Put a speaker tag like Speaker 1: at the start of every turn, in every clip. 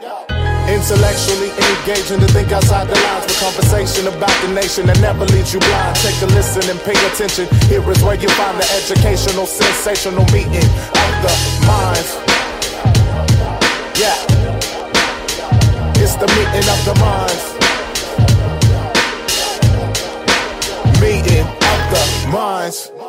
Speaker 1: Intellectually engaging to think outside the lines with conversation about the nation that never leaves you blind. Take a listen and pay attention. Here is where you find the educational, sensational meeting of the minds. Yeah. It's the meeting of the minds. Meeting of the minds.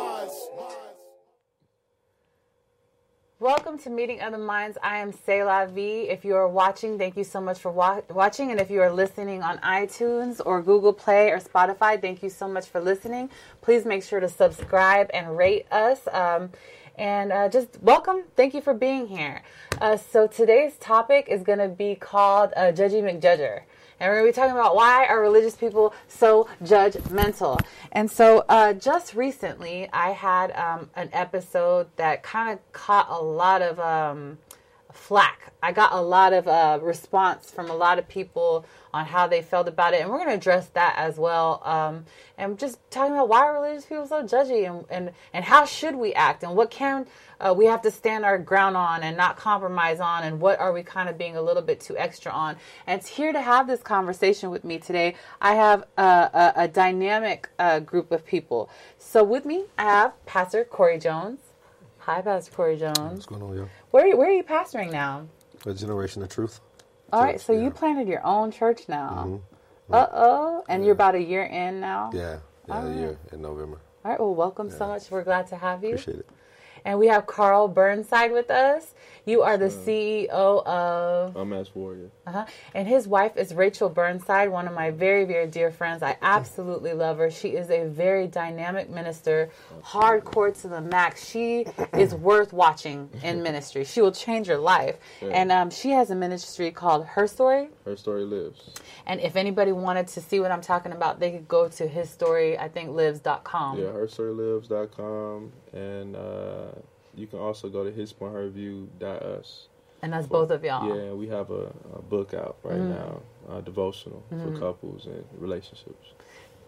Speaker 2: Welcome to Meeting of the Minds. I am Selah V. If you are watching, thank you so much for wa- watching. And if you are listening on iTunes or Google Play or Spotify, thank you so much for listening. Please make sure to subscribe and rate us. Um, and uh, just welcome. Thank you for being here. Uh, so today's topic is going to be called uh, Judgy McJudger. And we're going to be talking about why are religious people so judgmental. And so, uh, just recently, I had um, an episode that kind of caught a lot of um, flack. I got a lot of uh, response from a lot of people on how they felt about it, and we're going to address that as well. Um, and just talking about why are religious people so judgy, and and, and how should we act, and what can uh, we have to stand our ground on and not compromise on, and what are we kind of being a little bit too extra on. And it's here to have this conversation with me today. I have a, a, a dynamic uh, group of people. So with me, I have Pastor Corey Jones. Hi, Pastor Corey Jones.
Speaker 3: What's going on, yo?
Speaker 2: Where are you, where are you pastoring now?
Speaker 3: A generation of truth.
Speaker 2: All right,
Speaker 3: Church,
Speaker 2: so
Speaker 3: yeah.
Speaker 2: you planted your own church now. Uh oh, and you're about a year in now.
Speaker 3: Yeah, yeah,
Speaker 2: All
Speaker 3: a
Speaker 2: right.
Speaker 3: year in November.
Speaker 2: All right, well, welcome so much. We're glad to have you.
Speaker 3: Appreciate it.
Speaker 2: And we have Carl Burnside with us. You are the CEO of,
Speaker 4: I'm as warrior.
Speaker 2: uh-huh. and his wife is Rachel Burnside, one of my very, very dear friends. I absolutely love her. She is a very dynamic minister, hardcore to the max. She is worth watching in ministry. She will change your life. And um, she has a ministry called Her Story.
Speaker 4: Her story lives.
Speaker 2: And if anybody wanted to see what I'm talking about, they could go to his story, I think lives.com.
Speaker 4: Yeah, herstorylives.com. And uh, you can also go to hispointherview.us.
Speaker 2: And that's both of y'all.
Speaker 4: Yeah, we have a, a book out right
Speaker 2: Mm.
Speaker 4: now, a devotional
Speaker 2: Mm-hmm.
Speaker 4: for couples and relationships.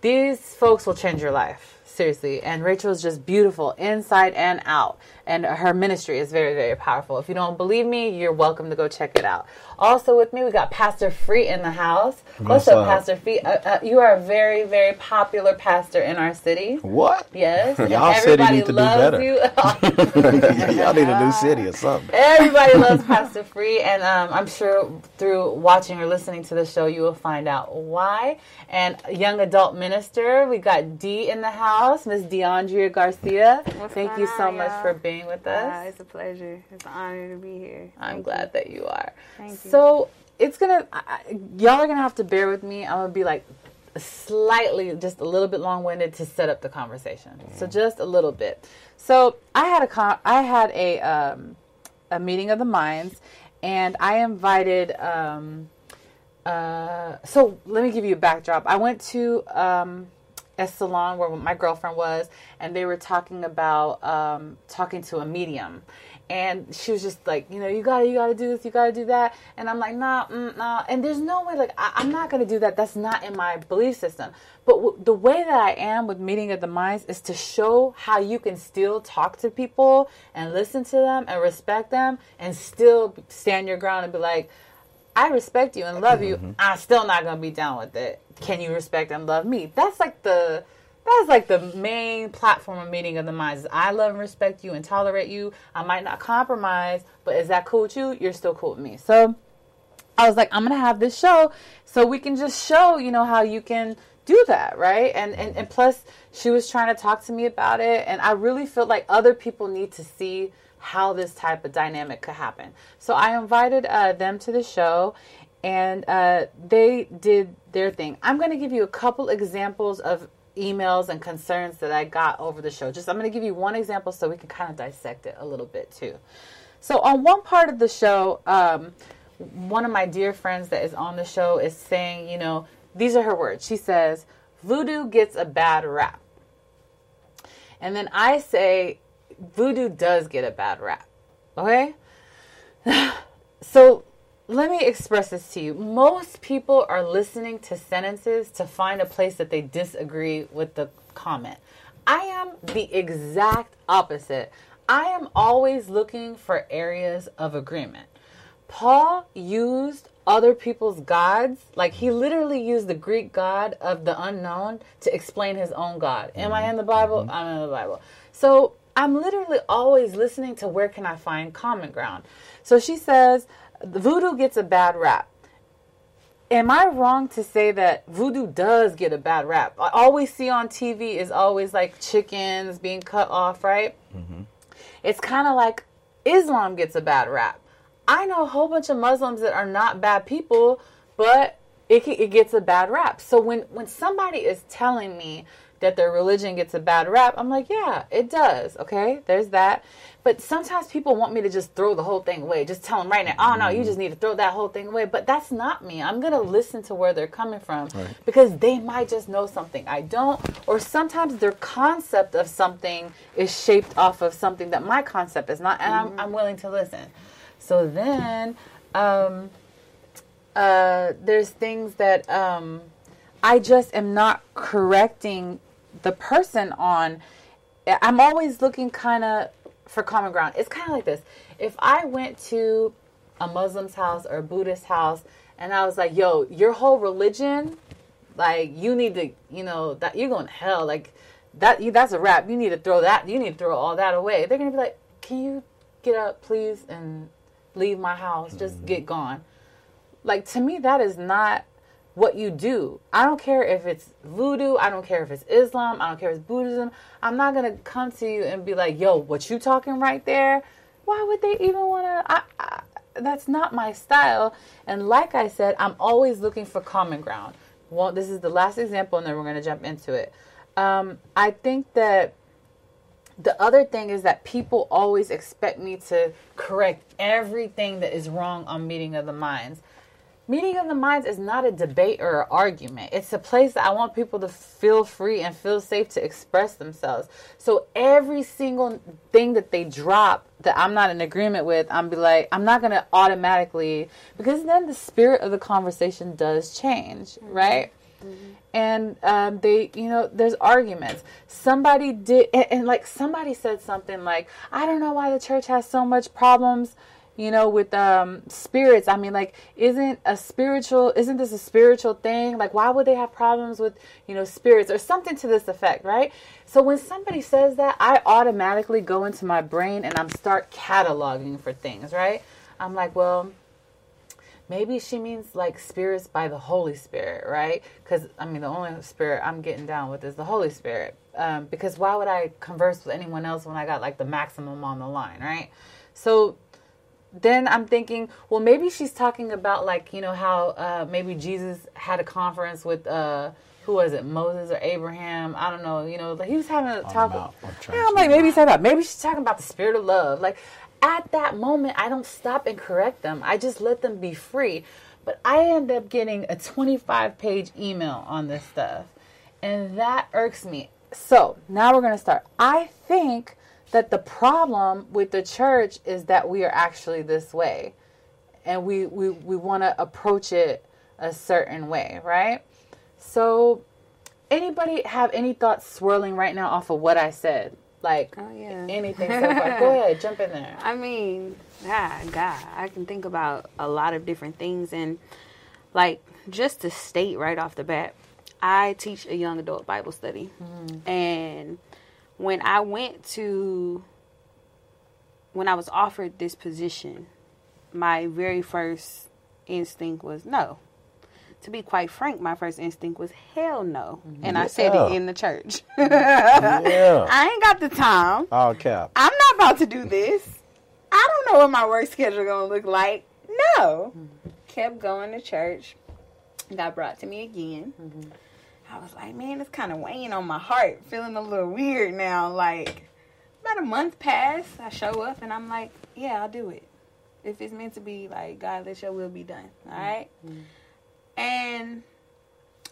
Speaker 2: These folks will change your life. Seriously. And Rachel is just beautiful inside and out. And her ministry is very, very powerful. If you don't believe me, you're welcome to go check it out. Also with me, we got Pastor Free in the house. What's, up? Pastor Free? Uh, uh, you are a very, very popular pastor in our city.
Speaker 5: What?
Speaker 2: Yes.
Speaker 5: Y'all city
Speaker 2: everybody
Speaker 5: need to do better.
Speaker 2: you.
Speaker 5: Y'all need a new city or something.
Speaker 2: Everybody loves Pastor Free, and um, I'm sure through watching or listening to the show, you will find out why. And young adult minister, we got D in the house, Miss DeAndrea Garcia.
Speaker 6: What's
Speaker 2: Thank you so
Speaker 6: on,
Speaker 2: much
Speaker 6: y'all?
Speaker 2: for being with
Speaker 6: Uh,
Speaker 2: us.
Speaker 6: it's a pleasure. It's an honor to be here.
Speaker 2: I'm
Speaker 6: Thank
Speaker 2: glad that you are.
Speaker 6: Thank you.
Speaker 2: So it's gonna, I, I- y'all are gonna have to bear with me. I'm gonna be like slightly, just a little bit long-winded to set up the conversation. So just a little bit. So I had a con- I had a um, a meeting of the minds, and I invited. Um, uh, so let me give you a backdrop. I went to um, a salon where my girlfriend was, and they were talking about um, talking to a medium. And she was just like, you know, you gotta, you gotta do this, you gotta do that. And I'm like, nah, mm, nah. And there's no way, like, I, I'm not gonna do that. That's not in my belief system. But w- the way that I am with meeting of the minds is to show how you can still talk to people and listen to them and respect them and still stand your ground and be like, I respect you and love you. Mm-hmm. I'm still not gonna be down with it. Can you respect and love me? That's like the that's like the main platform of meeting of the minds. is I love and respect you and tolerate you. I might not compromise, but is that cool with you? You're still cool with me. So I was like, I'm gonna have this show so we can just show, you know, how you can do that, right? And and, and plus she was trying to talk to me about it and I really felt like other people need to see how this type of dynamic could happen. So I invited uh, them to the show and uh, they did their thing. I'm gonna give you a couple examples of emails and concerns that I got over the show. Just I'm gonna give you one example so we can kind of dissect it a little bit too. So on one part of the show, um, one of my dear friends that is on the show is saying, you know, these are her words. She says, "Voodoo gets a bad rap," and then I say, "Voodoo does get a bad rap." Okay, so let me express this to you. Most people are listening to sentences to find a place that they disagree with the comment. I am the exact opposite. I am always looking for areas of agreement. Paul used other people's gods. Like he literally used the Greek god of the unknown to explain his own God. Am I mm-hmm. in the Bible? Mm-hmm. I'm in the Bible. So I'm literally always listening to where can I find common ground. So she says voodoo gets a bad rap. Am I wrong to say that voodoo does get a bad rap? All we see on TV is always like chickens being cut off, right? Mm-hmm. It's kind of like Islam gets a bad rap. I know a whole bunch of Muslims that are not bad people, but it, it gets a bad rap. So when, when somebody is telling me that their religion gets a bad rap, I'm like, yeah, it does. Okay, there's that. But sometimes people want me to just throw the whole thing away. Just tell them right now, oh no, you just need to throw that whole thing away. But that's not me. I'm going to listen to where they're coming from because they might just know something I don't. Or sometimes their concept of something is shaped off of something that my concept is not. And I'm, I'm willing to listen. So then, um, uh, there's things that um, I just am not correcting the person on. I'm always looking kind of for common ground. It's kind of like this. If I went to a Muslim's house or a Buddhist house and I was like, yo, your whole religion, like, you need to, you know, that you're going to hell. Like, that you, that's a wrap. You need to throw that, you need to throw all that away. They're going to be like, can you get up, please, and leave my house? Just mm-hmm. get gone like to me that is not what you do. I don't care if it's voodoo i don't care if it's islam i don't care if it's buddhism. I'm not gonna come to you and be like yo what you talking right there? Why would they even want to that's not my style. And like i said i'm always looking for common ground. Well this is the last example and then we're gonna jump into it. Um, i think that the other thing is that people always expect me to correct everything that is wrong on meeting of the minds Meeting of the Minds is not a debate or an argument. It's a place that I want people to feel free and feel safe to express themselves. So every single thing that they drop that I'm not in agreement with, I'm be like, I'm not gonna automatically because then the spirit of the conversation does change, right? And um, they, you know, there's arguments. Somebody did, and, and like somebody said something like, I don't know why the church has so much problems you know with um spirits. I mean like isn't a spiritual isn't this a spiritual thing? Like why would they have problems with you know spirits or something to this effect right? So when somebody says that i automatically go into my brain and i'm start cataloging for things right? I'm like well maybe she means like spirits by the holy spirit right? Because i mean the only spirit i'm getting down with is the holy spirit um, because why would i converse with anyone else when i got like the maximum on the line right? So then I'm thinking, well, maybe she's talking about like you know how uh, maybe Jesus had a conference with uh, who was it, Moses or Abraham? I don't know. You know, like he was having a talk. Yeah, I'm like maybe he's talking about maybe she's talking about the spirit of love. Like at that moment, I don't stop and correct them. I just let them be free. But I end up getting a 25 page email on this stuff, and that irks me. So now we're gonna start. I think that the problem with the church is that we are actually this way and we we, we want to approach it a certain way right so anybody have any thoughts swirling right now off of what i said like
Speaker 6: Oh, yeah.
Speaker 2: anything so far go ahead jump in there
Speaker 6: I mean, ah, God, I can think about a lot of different things. And, like, just to state right off the bat, I teach a young adult Bible study. And when I went to, when I was offered this position, my very first instinct was no. To be quite frank, my first instinct was hell no. And I said it in the church.
Speaker 5: Yeah.
Speaker 6: I ain't got the time.
Speaker 5: All cap.
Speaker 6: I'm not about to do this. I don't know what my work schedule gonna look like. No. Mm-hmm. Kept going to church. Got brought to me again. Mm-hmm. I was like, man, it's kind of weighing on my heart. Feeling a little weird now. Like, about a month passed. I show up and I'm like, yeah, I'll do it. If it's meant to be, like, God, let your will be done. All right? And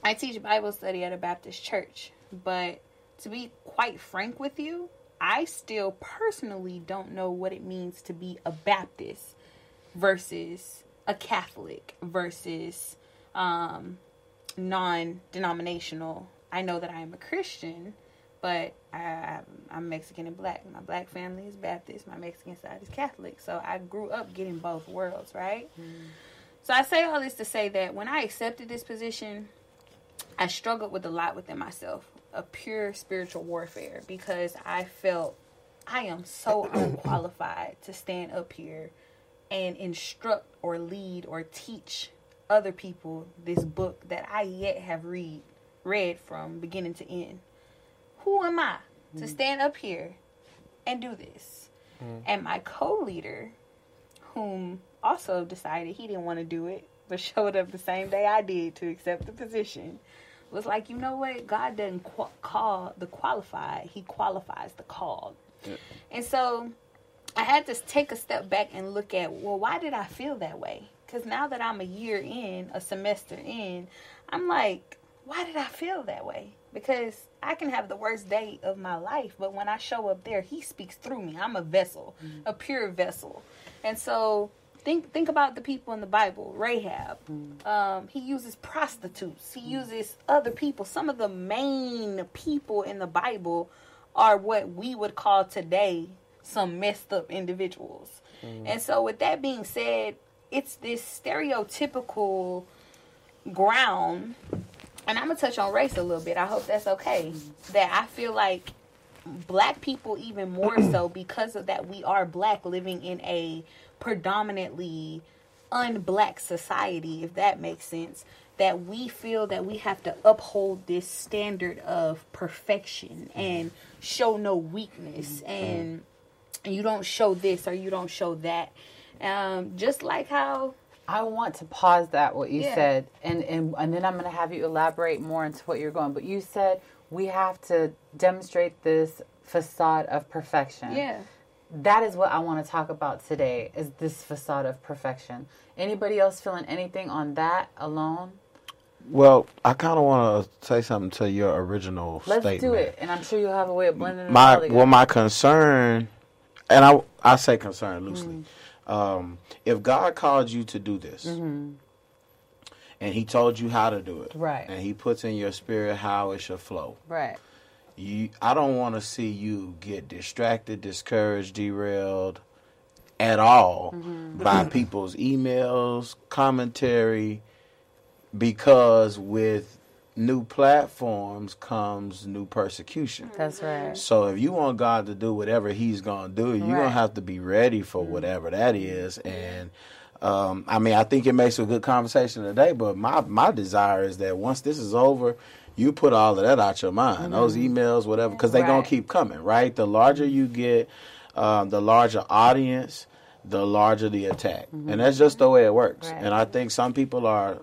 Speaker 6: I teach Bible study at a Baptist church. But to be quite frank with you, I still personally don't know what it means to be a Baptist versus a Catholic versus um, non denominational. I know that I am a Christian, but I, I'm Mexican and black. My black family is Baptist, my Mexican side is Catholic. So I grew up getting both worlds, right? Mm. So I say all this to say that when I accepted this position, I struggled with a lot within myself, a pure spiritual warfare, because I felt I am so unqualified to stand up here and instruct or lead or teach other people this book that I yet have read read from beginning to end. Who am I to mm-hmm. stand up here and do this? Mm-hmm. And my co-leader, whom also decided he didn't want to do it, but showed up the same day I did to accept the position, was like, you know what? God doesn't qu- call the qualified; He qualifies the called. And so I had to take a step back and look at, well, why did I feel that way? Because now that I'm a year in, a semester in, I'm like, why did I feel that way? Because I can have the worst day of my life, but when I show up there, he speaks through me. I'm a vessel, mm. a pure vessel. And so think think about the people in the Bible. Rahab. Mm. Um, he uses prostitutes. He mm. uses other people. Some of the main people in the Bible are what we would call today some messed up individuals. And so with that being said, it's this stereotypical ground and I'm gonna touch on race a little bit. I hope that's okay. That I feel like black people even more so because of that we are black living in a predominantly unblack society if that makes sense that we feel that we have to uphold this standard of perfection and show no weakness mm-hmm. and you don't show this or you don't show that um, just like how
Speaker 2: I want to pause that what you
Speaker 6: Yeah.
Speaker 2: said, and, and and then I'm going to have you elaborate more into what you're going. But you said we have to demonstrate this facade of perfection.
Speaker 6: yeah
Speaker 2: That is what I want to talk about today. Is this facade of perfection? Anybody else feeling anything on that alone?
Speaker 5: Well, I kind of want to say something to your original
Speaker 2: Let's
Speaker 5: statement.
Speaker 2: do it, and I'm sure you'll have a way of blending it
Speaker 5: My well, my concern, and I I say concern loosely.
Speaker 2: Mm.
Speaker 5: Um, if God called you to do this, and He told you how to do it,
Speaker 2: Mm-hmm. Right.
Speaker 5: and He puts in your spirit how it should flow,
Speaker 2: right.
Speaker 5: you I don't want to see you get distracted, discouraged, derailed at all
Speaker 2: Mm-hmm.
Speaker 5: by people's emails, commentary because with new platforms comes new persecution.
Speaker 2: That's right.
Speaker 5: So if you want God to do whatever He's gonna do, you're
Speaker 2: Right. Mm-hmm.
Speaker 5: gonna have to be ready for whatever that is. And um, I mean, I think it makes a good conversation today. But my my desire is that once this is over, you put all of that out your mind, those emails, whatever, because they're gonna
Speaker 2: Mm-hmm.
Speaker 5: Keep coming. Right? The larger you get, um, the larger audience, the larger the attack, and that's just the way it works.
Speaker 2: Mm-hmm. Right.
Speaker 5: And I think some people are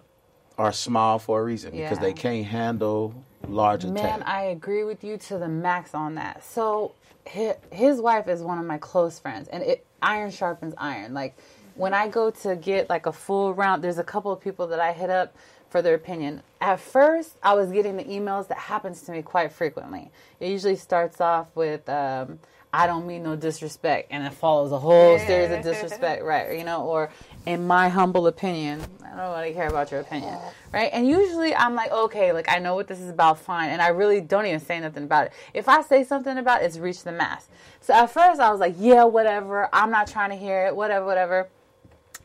Speaker 5: are small for a reason because they can't handle large
Speaker 2: Man,
Speaker 5: attack.
Speaker 2: I agree with you to the max on that. So his, his wife is one of my close friends, and it iron sharpens iron. Like when I go to get like a full round, there's a couple of people that I hit up for their opinion. At first, I was getting the emails that happens to me quite frequently. It usually starts off with. Um, I don't mean no disrespect, and it follows a whole series of disrespect, right? You know, or in my humble opinion, I don't really care about your opinion, right? And usually I'm like, okay, like I know what this is about, fine, and I really don't even say nothing about it. If I say something about it, it's reached the mass. So at first I was like, yeah, whatever, I'm not trying to hear it, whatever, whatever.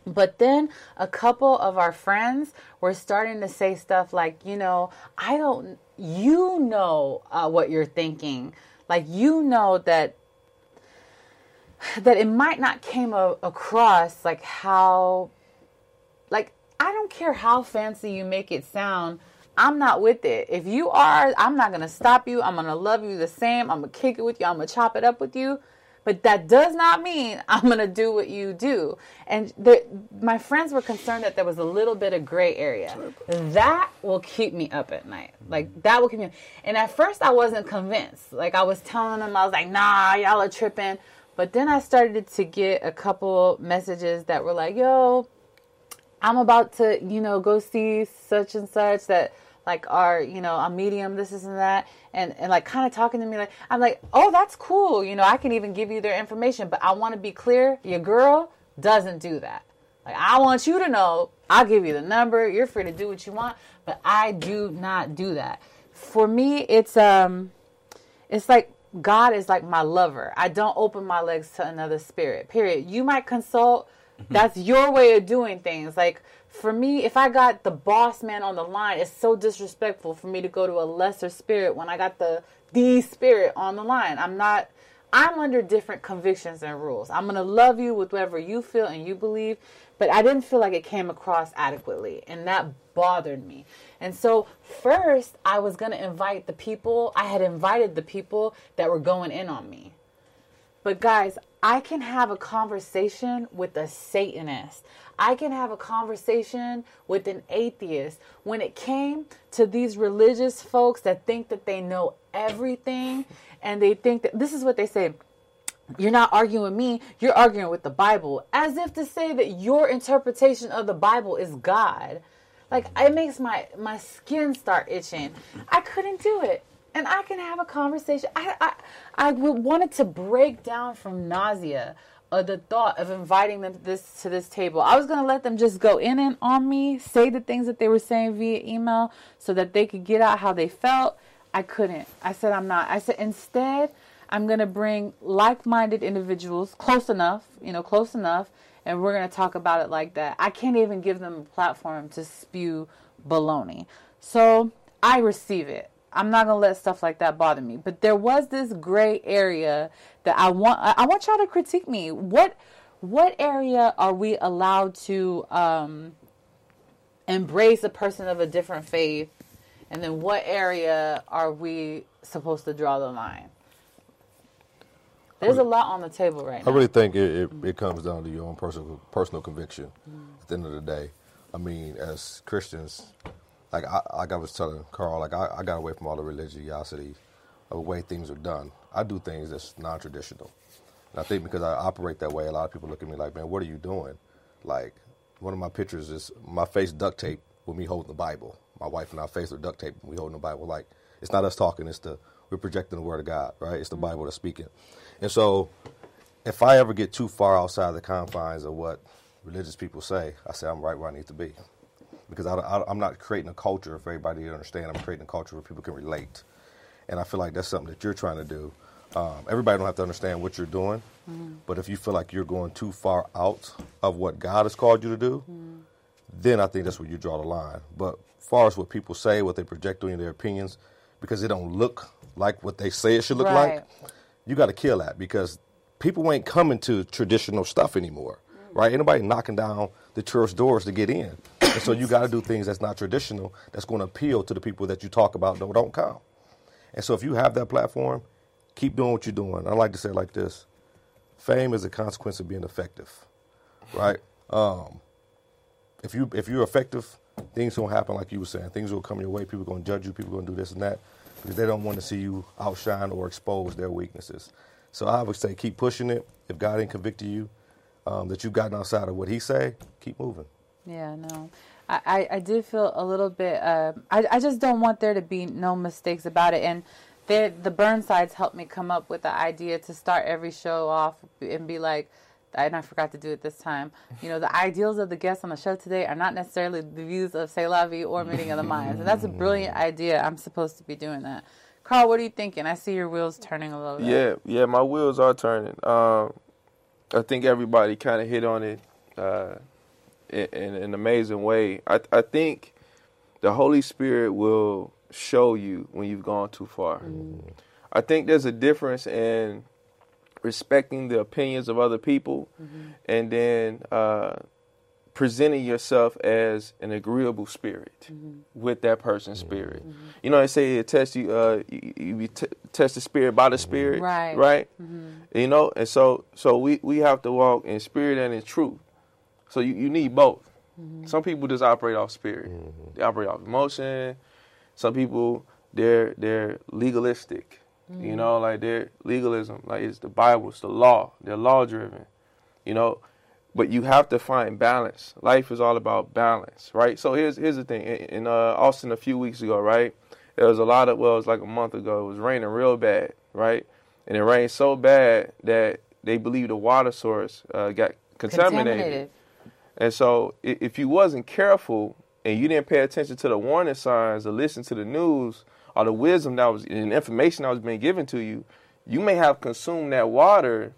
Speaker 2: But then a couple of our friends were starting to say stuff like, you know, I don't, you know uh, what you're thinking. Like, you know that that it might not came a, across like how like i don't care how fancy you make it sound i'm not with it. If you are i'm not gonna stop you. I'm gonna love you the same. I'm gonna kick it with you. I'm gonna chop it up with you. But that does not mean i'm gonna do what you do. And the, my friends were concerned that there was a little bit of gray area. That will keep me up at night. Like that will keep me and at first i wasn't convinced. Like i was telling them i was like nah y'all are tripping but then I started to get a couple messages that were like, yo, I'm about to, you know, go see such and such that like are, you know, a medium, this, this and that. And, and like kind of talking to me like, I'm like, oh, that's cool. You know, I can even give you their information, but I want to be clear. Your girl doesn't do that. Like, I want you to know, I'll give you the number. You're free to do what you want, but I do not do that. For me, it's, um, it's like God is like my lover. I don't open my legs to another spirit. Period. You might consult. Mm-hmm. That's your way of doing things. Like for me, if I got the boss man on the line, it's so disrespectful for me to go to a lesser spirit when I got the the spirit on the line. I'm not I'm under different convictions and rules. I'm going to love you with whatever you feel and you believe, but I didn't feel like it came across adequately, and that bothered me. And so, first, I was going to invite the people, I had invited the people that were going in on me. But guys, I can have a conversation with a Satanist. I can have a conversation with an atheist. When it came to these religious folks that think that they know everything and they think that this is what they say you're not arguing with me, you're arguing with the Bible, as if to say that your interpretation of the Bible is God. Like it makes my my skin start itching. I couldn't do it and I can have a conversation. I I, I wanted to break down from nausea of the thought of inviting them to this to this table. I was gonna let them just go in and on me, say the things that they were saying via email, so that they could get out how they felt. I couldn't. I said I'm not. I said instead I'm gonna bring like-minded individuals, close enough, you know, close enough, and we're gonna talk about it like that. I can't even give them a platform to spew baloney. So I receive it. I'm not gonna let stuff like that bother me. But there was this gray area that I want. I want y'all to critique me. What what area are we allowed to um, embrace a person of a different faith, and then what area are we supposed to draw the line? There's a lot on the table right now.
Speaker 3: I really think it, it, it comes down to your own personal personal conviction.
Speaker 2: Mm.
Speaker 3: At the end of the day, I mean, as Christians, like I, like I was telling Carl, like I, I got away from all the religiosity of the way things are done. I do things that's non-traditional, and I think because I operate that way, a lot of people look at me like, "Man, what are you doing?" Like one of my pictures is my face duct tape with me holding the Bible. My wife and I face are duct tape, and we holding the Bible. Like it's not us talking; it's the we're projecting the word of God, right? It's the Bible that's speaking. And so, if I ever get too far outside the confines of what religious people say, I say I'm right where I need to be. Because I, am not creating a culture for everybody to understand. I'm creating a culture where people can relate. And I feel like that's something that you're trying to do. Um, everybody don't have to understand what you're doing, mm-hmm. but if you feel like you're going too far out of what God has called you to do, mm-hmm. then I think that's where you draw the line. But as far as what people say, what they project on their opinions, because they don't look like what they say it should look right. like, you got to kill that because people ain't coming to traditional stuff anymore, right? Anybody knocking down the church doors to get in. And so you got to do things that's not traditional that's going to appeal to the people that you talk about that don't come. And so if you have that platform, keep doing what you're doing. I like to say like this fame is a consequence of being effective, right? Um, if you if you're effective, things gonna happen like you were saying. Things will come your way. People gonna judge you. People gonna do this and that because they don't want to see you outshine or expose their weaknesses. So I would say keep pushing it. If God ain't convicted you um, that you've gotten outside of what He say, keep moving.
Speaker 2: Yeah, no. I, I, did feel a little bit. Uh, I, I just don't want there to be no mistakes about it. And the Burnsides helped me come up with the idea to start every show off and be like, and I forgot to do it this time. You know, the ideals of the guests on the show today are not necessarily the views of Selah or Meeting of the Minds. And that's a brilliant idea. I'm supposed to be doing that. Carl, what are you thinking? I see your wheels turning a little bit.
Speaker 4: Yeah, yeah, my wheels are turning. Um, I think everybody kind of hit on it uh, in, in, an amazing way. I, I think the Holy Spirit will show you when you've gone too far. Mm. I think there's a difference in respecting the opinions of other people, mm-hmm. and then uh, presenting yourself as an agreeable spirit mm-hmm. with that person's spirit. Mm-hmm. You know, they say it test you, uh, you, you t- test the spirit by the spirit,
Speaker 2: right?
Speaker 4: Right. Mm-hmm. You know, and so so we we have to walk in spirit and in truth. So you, you need both. Mm-hmm. Some people just operate off spirit. They operate off emotion. Some people they're they're legalistic. Mm. You know, like their legalism, like it's the Bible, it's the law. They're law driven. You know, but you have to find balance. Life is all about balance, right? So here's here's the thing. In, in uh, Austin a few weeks ago, right? There was a lot of well, it was like a month ago. It was raining real bad, right? And it rained so bad that they believe the water source uh, got contaminated. contaminated. And so if you wasn't careful and you didn't pay attention to the warning signs or listen to the news, or the wisdom that was and information that was being given to you, you may have consumed that water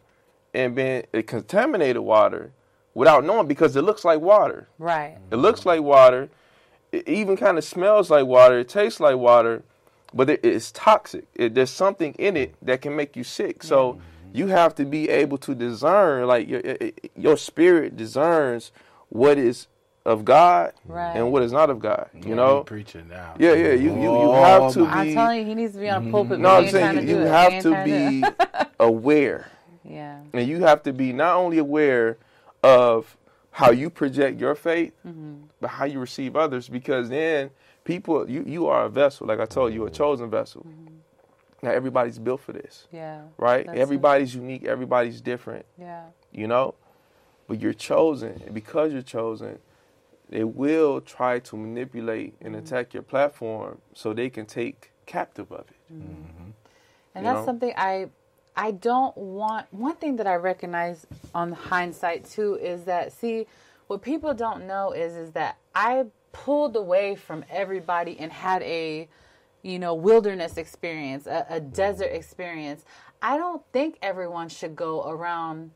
Speaker 4: and been it contaminated water without knowing because it looks like water.
Speaker 2: Right.
Speaker 4: It looks like water. It even kind of smells like water. It tastes like water, but it, it's toxic. It, there's something in it that can make you sick. So mm-hmm. you have to be able to discern, like your your spirit discerns what is of God
Speaker 2: Right.
Speaker 4: and what is not of God. You
Speaker 5: Yeah,
Speaker 4: know?
Speaker 5: preaching now.
Speaker 4: Yeah, yeah. You you, you have to be.
Speaker 2: I'm telling you, he needs to be on a mm-hmm. pulpit.
Speaker 4: no, I'm
Speaker 2: he
Speaker 4: saying you, you have to be
Speaker 2: do it.
Speaker 4: aware.
Speaker 2: yeah.
Speaker 4: And you have to be not only aware of how you project your faith, mm-hmm. but how you receive others. Because then people, you, you are a vessel. Like I told you, a chosen vessel. Mm-hmm. Now everybody's built for this,
Speaker 2: Yeah.
Speaker 4: right?
Speaker 2: That's
Speaker 4: everybody's unique. Everybody's different.
Speaker 2: Yeah.
Speaker 4: You know, but you're chosen, and because you're chosen, they will try to manipulate and mm-hmm. attack your platform so they can take captive of it. Mm-hmm. Mm-hmm.
Speaker 2: And
Speaker 4: You
Speaker 2: that's
Speaker 4: know?
Speaker 2: something I I don't want one thing that I recognize on hindsight too is that see what people don't know is is that I pulled away from everybody and had a you know wilderness experience, a, a desert experience. I don't think everyone should go around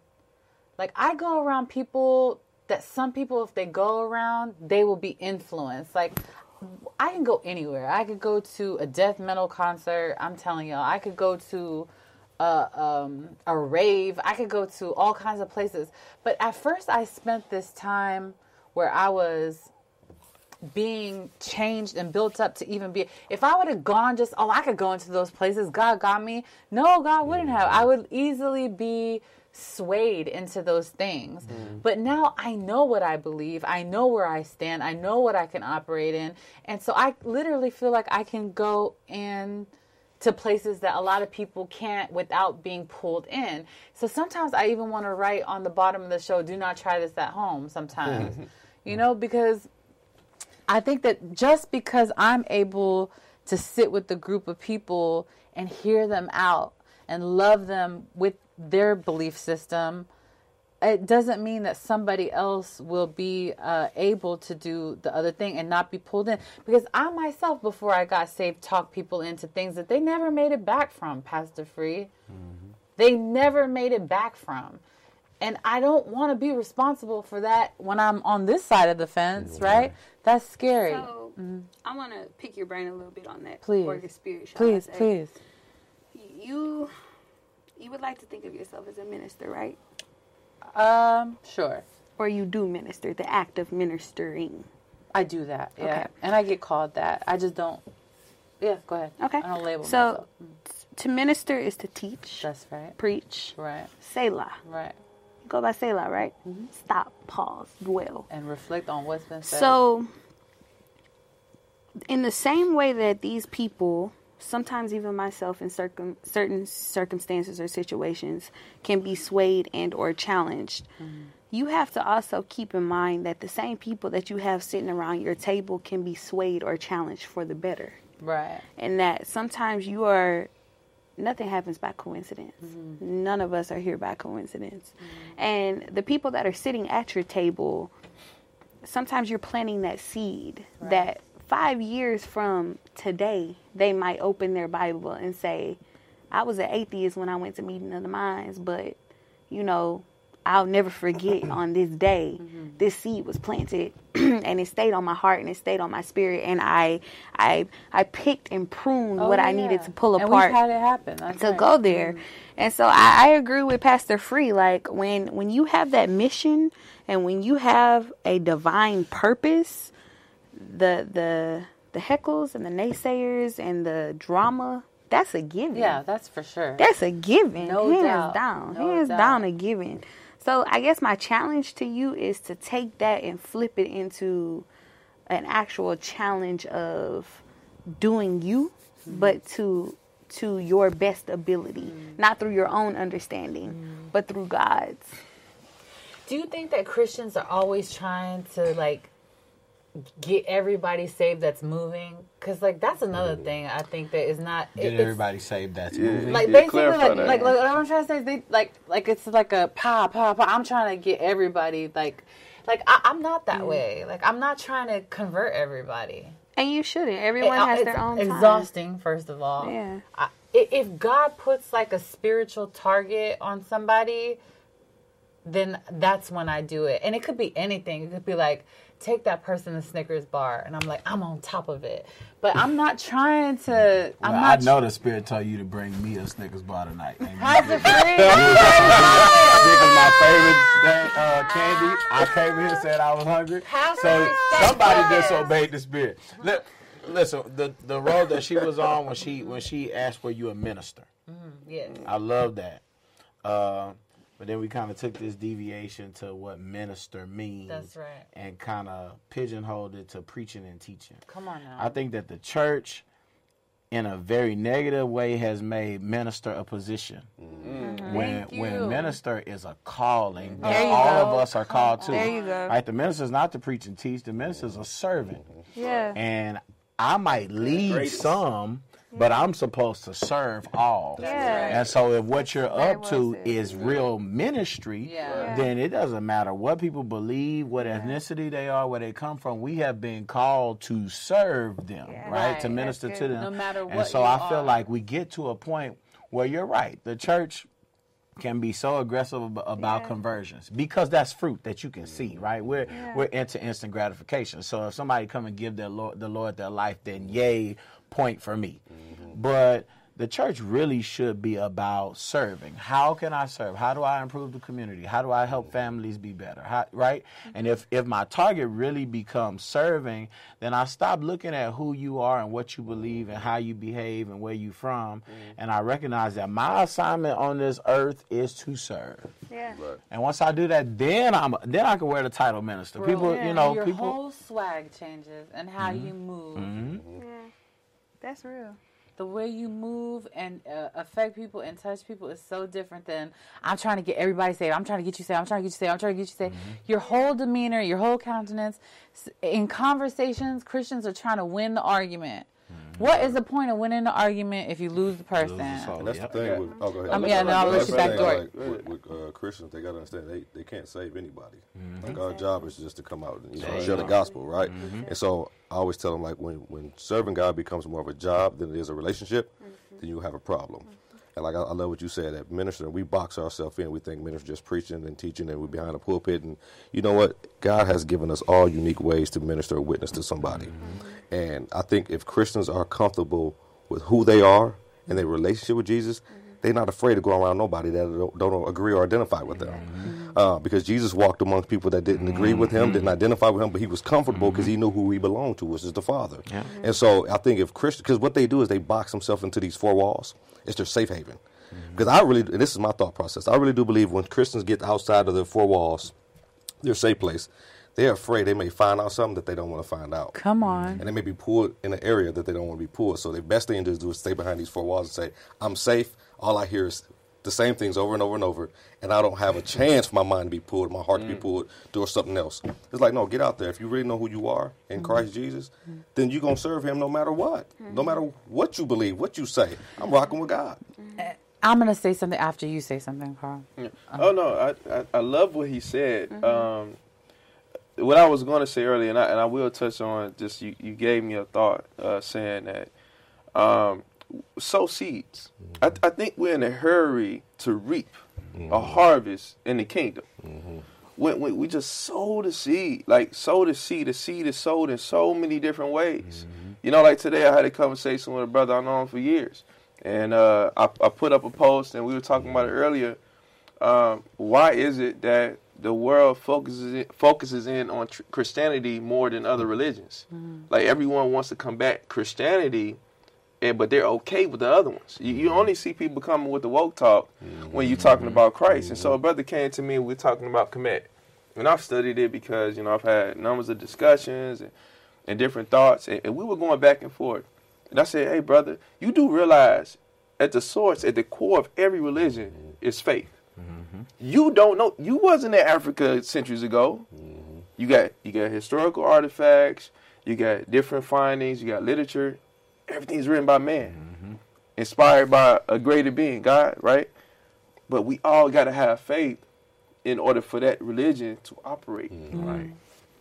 Speaker 2: like I go around people that some people if they go around they will be influenced. Like I can go anywhere. I could go to a death metal concert. I'm telling y'all, I could go to a, um, a rave. I could go to all kinds of places. But at first, I spent this time where I was being changed and built up to even be. If I would have gone just, oh, I could go into those places. God got me. No, God wouldn't have. I would easily be swayed into those things. Mm-hmm. But now I know what I believe. I know where I stand. I know what I can operate in. And so I literally feel like I can go and to places that a lot of people can't without being pulled in. So sometimes I even want to write on the bottom of the show, do not try this at home sometimes. you know, because I think that just because I'm able to sit with the group of people and hear them out and love them with their belief system, it doesn't mean that somebody else will be uh, able to do the other thing and not be pulled in. Because I myself, before I got saved, talked people into things that they never made it back from, Pastor Free. They never made it back from. And I don't want to be responsible for that when I'm on this side of the fence, right? That's scary.
Speaker 6: So I want to pick your brain a little bit on that.
Speaker 2: Please.
Speaker 6: Or your spirit, shall
Speaker 2: please,
Speaker 6: I say.
Speaker 2: please.
Speaker 6: You, you would like to think of yourself as a minister, right?
Speaker 2: Um, sure.
Speaker 6: Or you do minister, the act of ministering.
Speaker 2: I do that, yeah.
Speaker 6: Okay.
Speaker 2: And I get called that. I just don't. Yeah, go ahead.
Speaker 6: Okay.
Speaker 2: I don't label
Speaker 6: So,
Speaker 2: myself.
Speaker 6: to minister is to teach,
Speaker 2: That's right.
Speaker 6: preach,
Speaker 2: Right,
Speaker 6: Selah.
Speaker 2: right.
Speaker 6: You go by Selah, right?
Speaker 2: Mm-hmm.
Speaker 6: Stop, pause, dwell.
Speaker 2: And reflect on what's been said.
Speaker 6: So, in the same way that these people, sometimes even myself in circum- certain circumstances or situations, can be swayed and or challenged, mm-hmm. you have to also keep in mind that the same people that you have sitting around your table can be swayed or challenged for the better,
Speaker 2: right.
Speaker 6: and that sometimes you are. Nothing happens by coincidence. Mm-hmm. None of us are here by coincidence. Mm-hmm. And the people that are sitting at your table, sometimes you're planting that seed that five years from today, they might open their Bible and say, I was an atheist when I went to meeting of the minds, but you know, I'll never forget on this day, mm-hmm. this seed was planted and it stayed on my heart and it stayed on my spirit and I I I picked and pruned
Speaker 2: Oh,
Speaker 6: what I
Speaker 2: yeah.
Speaker 6: needed to pull
Speaker 2: and
Speaker 6: apart
Speaker 2: we've had it happen. That's
Speaker 6: to
Speaker 2: right.
Speaker 6: go there. Mm-hmm. And so I, I agree with Pastor Free. Like when when you have that mission and when you have a divine purpose, the the the heckles and the naysayers and the drama, that's a given.
Speaker 2: Yeah, that's for sure.
Speaker 6: That's a given.
Speaker 2: No
Speaker 6: hands
Speaker 2: doubt.
Speaker 6: down.
Speaker 2: No
Speaker 6: hands
Speaker 2: doubt.
Speaker 6: down a given. So I guess my challenge to you is to take that and flip it into an actual challenge of doing you,
Speaker 2: Mm-hmm.
Speaker 6: but to to your best ability,
Speaker 2: Mm-hmm.
Speaker 6: not through your own understanding, but through God's.
Speaker 2: Do you think that Christians are always trying to like get everybody saved that's moving? Because like that's another mm. thing I think that is not.
Speaker 5: Get
Speaker 2: it's-
Speaker 5: everybody saved that's
Speaker 4: Yeah.
Speaker 5: moving.
Speaker 2: Like basically, like,
Speaker 4: that.
Speaker 2: like like what I'm trying to say is they like like it's like a pa pa pa. I'm trying to get everybody like like I, I'm not that mm. way. Like I'm not trying to convert everybody.
Speaker 6: And you shouldn't. Everyone
Speaker 2: It-
Speaker 6: has
Speaker 2: it's
Speaker 6: their own time.
Speaker 2: exhausting. First of all,
Speaker 6: Yeah.
Speaker 2: I, i- if God puts like a spiritual target on somebody, then that's when I do it. And it could be anything. It could be like, take that person to Snickers bar, and I'm like, I'm on top of it. But I'm not trying to. I'm
Speaker 5: Well, I
Speaker 2: not.
Speaker 5: know the spirit told you to bring me a Snickers bar tonight.
Speaker 2: How's it?
Speaker 5: Snickers my favorite uh, candy. I came here and said I was hungry. So somebody disobeyed the spirit. Li- Listen, the the role that she was on when she when she asked were you a minister.
Speaker 2: yes.
Speaker 5: I love that. Uh, but then we kind of took this deviation to what minister means.
Speaker 2: That's right.
Speaker 5: And kind of pigeonholed it to preaching and teaching.
Speaker 2: Come on now.
Speaker 5: I think that the church, in a very negative way, has made minister a position. Mm-hmm. When
Speaker 2: Thank
Speaker 5: when
Speaker 2: you.
Speaker 5: minister is a calling that
Speaker 6: There you
Speaker 5: all
Speaker 6: go.
Speaker 5: of us are called to.
Speaker 6: There you go.
Speaker 5: Right, the minister is not to preach and teach. The minister is a servant,
Speaker 6: Yeah.
Speaker 5: and I might lead some, but I'm supposed to serve all.
Speaker 6: Yeah.
Speaker 5: And so, if what you're up to
Speaker 6: said.
Speaker 5: is real ministry,
Speaker 2: Yeah.
Speaker 5: then it doesn't matter what people believe, what ethnicity they are, where they come from. We have been called to serve them,
Speaker 6: Yeah.
Speaker 5: right? To minister to them.
Speaker 2: No matter what.
Speaker 5: And so
Speaker 2: you
Speaker 5: I feel
Speaker 2: are.
Speaker 5: like we get to a point where you're right. The church can be so aggressive ab- about
Speaker 6: Yeah.
Speaker 5: conversions because that's fruit that you can see, right? We're we're into instant gratification. So if somebody come and give their Lord the Lord their life, then yay, point for me. But the church really should be about serving. How can I serve? How do I improve the community? How do I help families be better? How, right? And if if my target really becomes serving, then I stop looking at who you are and what you believe and how you behave and where you from, and I recognize that my assignment on this earth is to serve.
Speaker 6: Yeah.
Speaker 5: And once I do that, then I'm then I can wear the title minister. People,
Speaker 6: yeah.
Speaker 5: you know,
Speaker 2: your
Speaker 5: people.
Speaker 2: whole swag changes and how mm-hmm. you move. Mm-hmm. Mm-hmm.
Speaker 6: Yeah. That's real.
Speaker 2: The way you move and uh, affect people and touch people is so different than I'm trying to get everybody saved. I'm trying to get you saved. I'm trying to get you saved. I'm trying to get you saved. Your whole demeanor, your whole countenance. In conversations, Christians are trying to win the argument. What is the point of winning the argument if you lose the person?
Speaker 5: soul.
Speaker 3: And that's
Speaker 5: Yep.
Speaker 3: the thing with. Oh, go ahead.
Speaker 2: Um, yeah, no, I'll let you
Speaker 3: the
Speaker 2: back door.
Speaker 3: Like, with, with uh, Christians, they gotta understand they, they can't save anybody. Like our job is just to come out and you know share the gospel, right? And so I always tell them like when when serving God becomes more of a job than it is a relationship, then you have a problem. And like I, I love what you said that minister, we box ourselves in. We think minister just preaching and teaching, and we're behind a pulpit. And you know what? God has given us all unique ways to minister or witness to somebody. And I think if Christians are comfortable with who they are and their relationship with Jesus, mm-hmm. they're not afraid to go around nobody that don't, don't agree or identify with them. Mm-hmm. Uh, because Jesus walked amongst people that didn't agree with him, didn't mm-hmm. identify with him, but he was comfortable because he knew who he belonged to, which is the Father. And so I think if Christians, because what they do is they box themselves into these four walls, it's their safe haven. Because I really, and this is my thought process, I really do believe when Christians get outside of their four walls, their safe place, they're afraid they may find out something that they don't want to find out
Speaker 2: Come on.
Speaker 3: and they may be pulled in an area that they don't want to be pulled. So the best thing to do is stay behind these four walls and say, "I'm safe." All I hear is the same things over and over and over, and I don't have a chance for my mind to be pulled, my heart to be mm. pulled, do something else. It's like, no, get out there. If you really know who you are in mm-hmm. Christ Jesus, mm-hmm. then you're gonna serve Him no matter what, mm-hmm. no matter what you believe, what you say. I'm rocking with God.
Speaker 2: Eh, I'm gonna say something after you say something, Carl. Uh-huh.
Speaker 4: Oh no, I, I I love what he said. Um, what I was going to say earlier, and I, and I will touch on just you, you gave me a thought uh, saying that um, sow seeds. I, I think we're in a hurry to reap a harvest in the kingdom. When, when we just sow the seed, like sow the seed, the seed is sowed in so many different ways. You know, like today I had a conversation with a brother I've known for years, and uh, I, I put up a post, and we were talking about it earlier. Um, why is it that the world focuses in, focuses in on tr- Christianity more than other religions? Mm-hmm. Like everyone wants to combat Christianity, and but they're okay with the other ones. You, you only see people coming with the woke talk when you're talking mm-hmm. about Christ. And so a brother came to me, and we are talking about Kemet, and I've studied it because you know I've had numbers of discussions and, and different thoughts, and, and we were going back and forth. And I said, "Hey, brother, you do realize at the source, at the core of every religion, mm-hmm. is faith." You don't know. You wasn't in Africa centuries ago. You got you got historical artifacts. You got different findings. You got literature. Everything's written by man, inspired by a greater being, God, right? But we all got to have faith in order for that religion to operate mm. right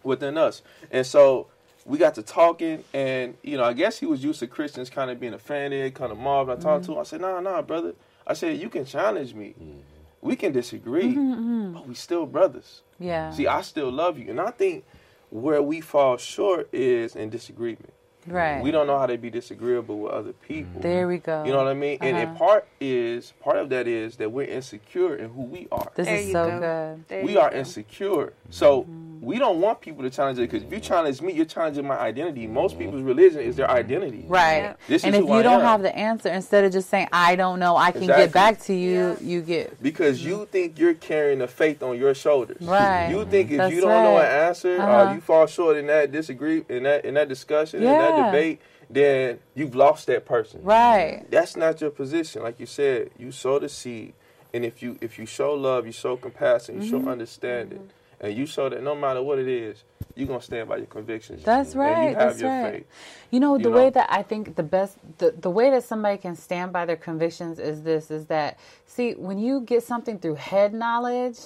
Speaker 4: within us. And so we got to talking, and you know, I guess he was used to Christians kind of being offended, kind of mobbed. I talked mm-hmm. to him. I said, "Nah, nah, brother." I said, "You can challenge me." Mm-hmm. We can disagree, mm-hmm, mm-hmm. but we still brothers.
Speaker 2: Yeah.
Speaker 4: See, I still love you, and I think where we fall short is in disagreement.
Speaker 2: Right.
Speaker 4: We don't know how to be disagreeable with other people.
Speaker 2: There we go.
Speaker 4: You know what I mean? And, and
Speaker 2: Uh-huh.
Speaker 4: part is part of that is that we're insecure in who we are.
Speaker 2: This
Speaker 6: There
Speaker 2: is so
Speaker 6: go.
Speaker 2: good.
Speaker 6: There
Speaker 4: we are
Speaker 6: go.
Speaker 4: insecure. So we don't want people to challenge it because if you challenge me, you're challenging my identity. Most people's religion is their identity.
Speaker 2: Right.
Speaker 6: Yep.
Speaker 4: This
Speaker 2: and
Speaker 4: is
Speaker 2: if
Speaker 4: who
Speaker 2: you
Speaker 4: I
Speaker 2: don't
Speaker 4: am.
Speaker 2: have the answer, instead of just saying, I don't know, I can
Speaker 4: Exactly.
Speaker 2: get back to you,
Speaker 6: Yeah.
Speaker 2: you get.
Speaker 4: Because you think you're carrying the faith on your shoulders.
Speaker 2: Right.
Speaker 4: You think if
Speaker 2: That's
Speaker 4: you don't know an answer
Speaker 2: Uh-huh.
Speaker 4: or you fall short in that disagree in that in that discussion, in
Speaker 2: Yeah.
Speaker 4: debate, then you've lost that person.
Speaker 2: Right.
Speaker 4: That's not your position. Like you said, you sow the seed. And if you if you show love, you show compassion, you
Speaker 2: Mm-hmm.
Speaker 4: show understanding, and you show that no matter what it is, you're gonna stand by your convictions.
Speaker 2: That's
Speaker 4: And
Speaker 2: right.
Speaker 4: you have
Speaker 2: That's
Speaker 4: your
Speaker 2: right.
Speaker 4: faith.
Speaker 2: You know,
Speaker 4: You
Speaker 2: the
Speaker 4: know?
Speaker 2: way that I think the best, the, the way that somebody can stand by their convictions is this is that, see, when you get something through head knowledge,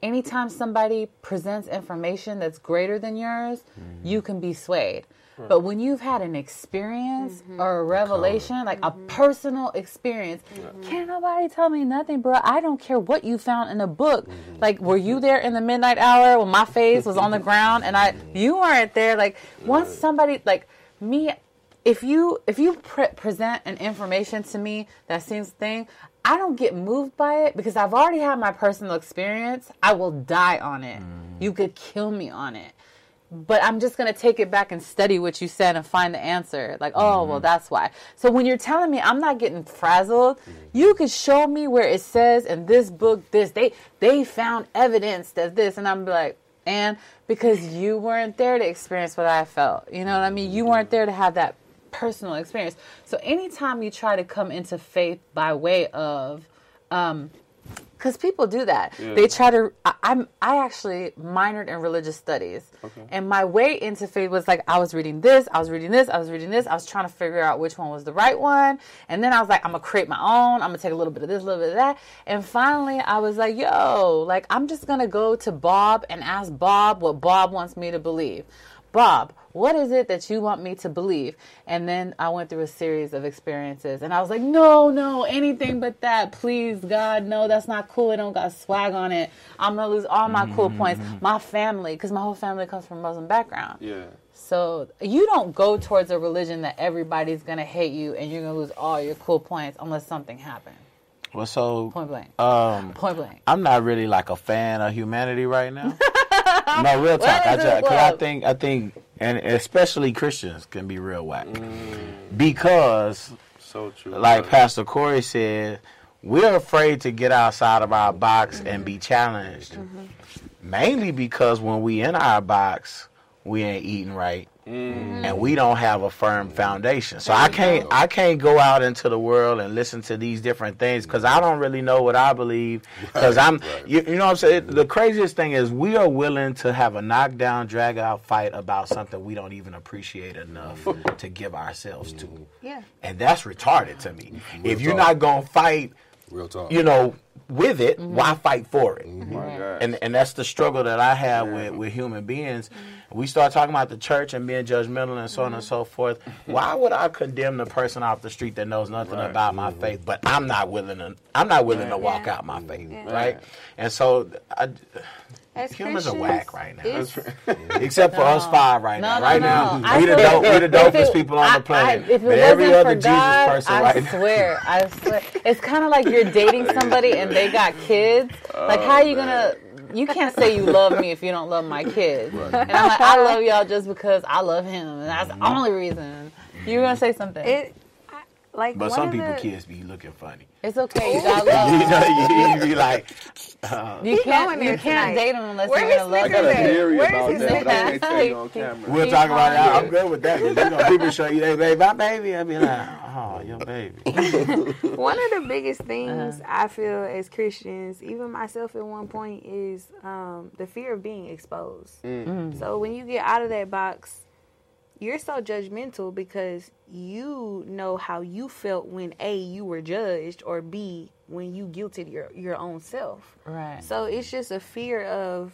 Speaker 2: anytime somebody presents information that's greater than yours, you can be swayed. But when you've had an experience mm-hmm. or a revelation, like a mm-hmm. personal experience, can't nobody tell me nothing, bro. I don't care what you found in a book. Mm-hmm. Like, were you there in the midnight hour when my face was on the ground and I, you weren't there? Like, once somebody, like me, if you if you pre- present an information to me that seems thing, I don't get moved by it because I've already had my personal experience. I will die on it. You could kill me on it. But I'm just gonna take it back and study what you said and find the answer. Like, oh well, mm-hmm. that's why. So when you're telling me I'm not getting frazzled, mm. you could show me where it says in this book this they they found evidence that this, and I'm like, and because you weren't there to experience what I felt, you know what I mean? You mm-hmm. weren't there to have that personal experience. So anytime you try to come into faith by way of, um, because people do that, they try to. I, I'm I actually minored in religious studies, and my way into faith was like I was reading this, I was reading this, I was reading this. I was trying to figure out which one was the right one, and then I was like, I'm gonna create my own. I'm gonna take a little bit of this, a little bit of that, and finally I was like, Yo, like I'm just gonna go to Bob and ask Bob what Bob wants me to believe. Bob, what is it that you want me to believe? And then I went through a series of experiences and I was like, no, no, anything but that. Please, God, no, that's not cool. It don't got swag on it. I'm going to lose all my cool points. My family, because my whole family comes from Muslim background.
Speaker 4: Yeah.
Speaker 2: So you don't go towards a religion that everybody's going to hate you and you're going to lose all your cool points unless something happens.
Speaker 5: Well, so
Speaker 2: Point blank.
Speaker 5: um,
Speaker 2: Point blank.
Speaker 5: I'm not really like a fan of humanity right now. no, real talk. I, just, cause I think I think, and especially Christians can be real whack because,
Speaker 4: So true.
Speaker 5: like Pastor Corey said, we're afraid to get outside of our box and be challenged. Mm-hmm. Mainly because when we in our box, we ain't eating right. And we don't have a firm foundation, so I can't. I can't go out into the world and listen to these different things because I don't really know what I believe. Because I'm, you, you know, what I'm saying. The craziest thing is we are willing to have a knockdown, drag out fight about something we don't even appreciate enough to give ourselves to,
Speaker 6: Yeah.
Speaker 5: and that's retarded to me. if you're
Speaker 3: talk.
Speaker 5: not gonna fight,
Speaker 3: Real talk.
Speaker 5: you know, with it, mm-hmm. why fight for it? Mm-hmm.
Speaker 4: My God.
Speaker 5: and and that's the struggle that I have with, with human beings. We start talking about the church and being judgmental and so on and mm-hmm. so forth. Why would I condemn the person off the street that knows nothing
Speaker 4: Right.
Speaker 5: about my faith, but I'm not willing to I'm not willing to walk
Speaker 6: Yeah.
Speaker 5: out my faith,
Speaker 6: Yeah.
Speaker 5: right?
Speaker 4: Right.
Speaker 5: And so I,
Speaker 6: As
Speaker 5: humans are
Speaker 6: Christians,
Speaker 5: whack right now,
Speaker 6: it's-
Speaker 5: except for us five right
Speaker 2: No,
Speaker 5: now.
Speaker 2: no,
Speaker 5: right
Speaker 2: no.
Speaker 5: now,
Speaker 2: I
Speaker 5: we the dope, we the dopest
Speaker 2: it-
Speaker 5: people on
Speaker 2: I-
Speaker 5: the planet.
Speaker 2: I, if it
Speaker 5: but every
Speaker 2: wasn't
Speaker 5: other
Speaker 2: for God,
Speaker 5: Jesus person
Speaker 2: I
Speaker 5: right now.
Speaker 2: swear, I swear, it's kind of like you're dating somebody and they got kids. Like, how are you gonna? Oh, you can't say you love me if you don't love my kids. And I'm like, I love y'all just because I love him, and that's the mm-hmm. only reason. You were gonna say something?
Speaker 6: It, I, like
Speaker 5: But some people
Speaker 6: the,
Speaker 5: kids be looking funny.
Speaker 2: It's okay. You got
Speaker 5: You know, you, you be like, uh,
Speaker 2: You can't. You can't
Speaker 6: tonight.
Speaker 2: date him unless
Speaker 6: Where
Speaker 2: you're
Speaker 6: his
Speaker 2: gonna love
Speaker 4: I got a theory
Speaker 6: where's
Speaker 4: about
Speaker 6: his
Speaker 4: that, but I can't tell you on camera.
Speaker 5: We'll
Speaker 2: Keep
Speaker 5: talk about that. I'm good with that. You know, people show you they baby, my baby. I be like, oh, your baby.
Speaker 6: One of the biggest things
Speaker 2: Uh-huh.
Speaker 6: I feel as Christians, even myself at one point, is um, the fear of being exposed.
Speaker 2: Mm.
Speaker 6: So when you get out of that box, you're so judgmental because you know how you felt when A, you were judged, or B, when you guilted your, your own self.
Speaker 2: Right.
Speaker 6: So it's just a fear of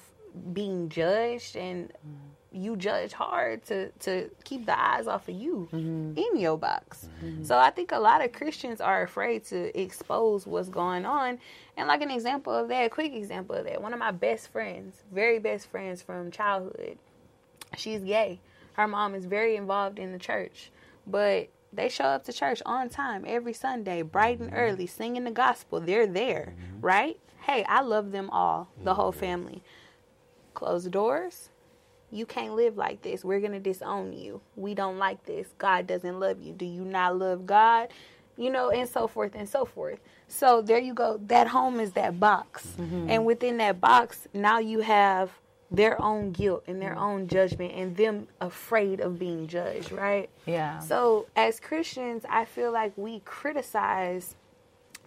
Speaker 6: being judged and mm-hmm. you judge hard to to keep the eyes off of you mm-hmm. in your box. Mm-hmm. So I think a lot of Christians are afraid to expose what's going on. And like an example of that, a quick example of that, one of my best friends, very best friends from childhood, she's gay. Her mom is very involved in the church, but they show up to church on time every Sunday, bright and mm-hmm. early, singing the gospel. They're there, mm-hmm. right? Hey, I love them all, the mm-hmm. whole family. Close the doors. You can't live like this. We're going to disown you. We don't like this. God doesn't love you. Do you not love God? You know, and so forth and so forth. So there you go. That home is that box. And within that box, now you have their own guilt and their mm. own judgment and them afraid of being judged, right?
Speaker 2: Yeah.
Speaker 6: So as Christians, I feel like we criticize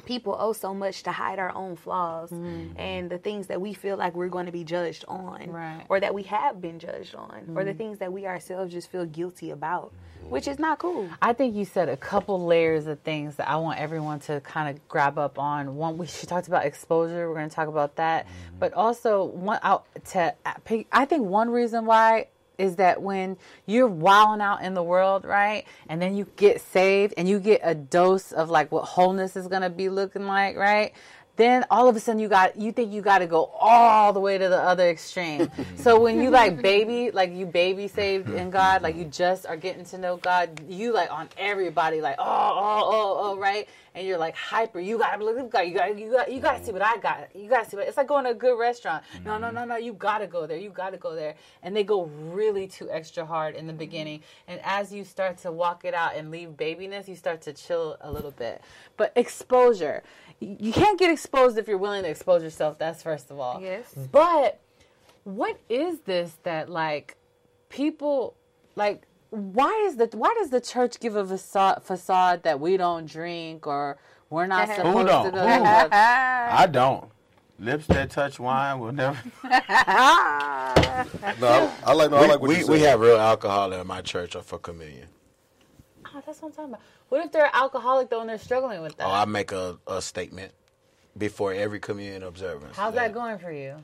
Speaker 6: people owe so much to hide our own flaws mm-hmm. and the things that we feel like we're going to be judged on
Speaker 2: Right.
Speaker 6: or that we have been judged on or the mm-hmm. things that we ourselves just feel guilty about mm-hmm. which is not cool
Speaker 2: I think you said a couple layers of things that I want everyone to kind of grab up on. One, we she talked about exposure. We're going to talk about that, but also one out to. I think one reason why is that when you're wilding out in the world, right, and then you get saved and you get a dose of like what wholeness is going to be looking like, right. Then all of a sudden you got you think you got to go all the way to the other extreme. so when you like baby, like you baby saved in God, like you just are getting to know God, you like on everybody, like oh oh oh oh right, and you're like hyper. You got to look, you got you got you got you got to see what I got. You got to see what it's like going to a good restaurant. No no no no, you got to go there. You got to go there, and they go really too extra hard in the beginning, and as you start to walk it out and leave babiness, you start to chill a little bit. But exposure, you can't get exposed if you're willing to expose yourself. That's first of all.
Speaker 6: Yes. Mm-hmm.
Speaker 2: But what is this that like people like? Why is the why does the church give a facade, facade that we don't drink or we're not
Speaker 6: Who
Speaker 2: supposed
Speaker 5: don't?
Speaker 2: to go?
Speaker 5: Who? I don't. Lips that touch wine will never.
Speaker 3: No, I, I like. No, I like what
Speaker 5: we,
Speaker 3: you
Speaker 5: we have real alcohol in my church for communion.
Speaker 2: Oh, that's what I'm talking about. What if they're alcoholic though and they're struggling with oh, that?
Speaker 5: Oh, I make a, a statement before every communion observance.
Speaker 2: How's that going for you?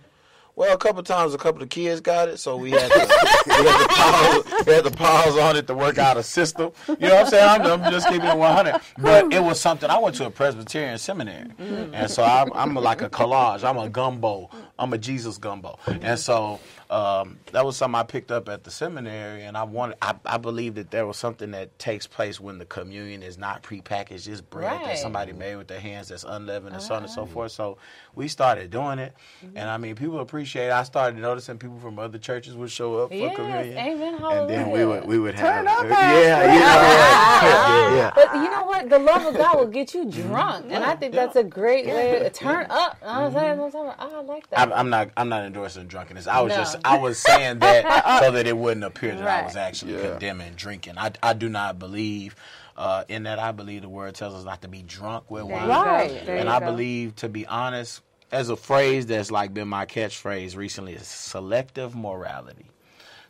Speaker 5: Well, a couple times, a couple of kids got it, so we had to, we had to pause. We had to pause on it to work out a system. You know what I'm saying? I'm, I'm just keeping it 100. But it was something. I went to a Presbyterian seminary, and so I'm, I'm like a collage. I'm a gumbo. I'm a Jesus gumbo, and so um, that was something I picked up at the seminary, and I wanted. I, I believe that there was something that takes place when the communion is not prepackaged, it's bread
Speaker 2: Right.
Speaker 5: that somebody made with their hands, that's unleavened, and so on and so uh-huh. forth. So we started doing it, and mm-hmm. I mean, people appreciate. it. I started noticing people from other churches would show up for
Speaker 2: Yes,
Speaker 5: communion,
Speaker 2: amen,
Speaker 5: and then we would we would
Speaker 2: Turn
Speaker 5: have
Speaker 2: up,
Speaker 5: yeah, yeah, yeah.
Speaker 2: But you know what? The love of God will get you mm-hmm. drunk, and I think
Speaker 5: Yeah.
Speaker 2: that's a great way to turn up. I'm mm-hmm. saying, I'm saying, I like that.
Speaker 5: I'm, I'm not. I'm not endorsing drunkenness. I was just. I was saying that so that it wouldn't appear that I was actually
Speaker 3: Yeah.
Speaker 5: condemning drinking. I, I do not believe uh, in that. I believe the word tells us not to be drunk with wine.
Speaker 2: Right.
Speaker 5: And I
Speaker 6: go.
Speaker 5: believe, to be honest, as a phrase that's like been my catchphrase recently is selective morality.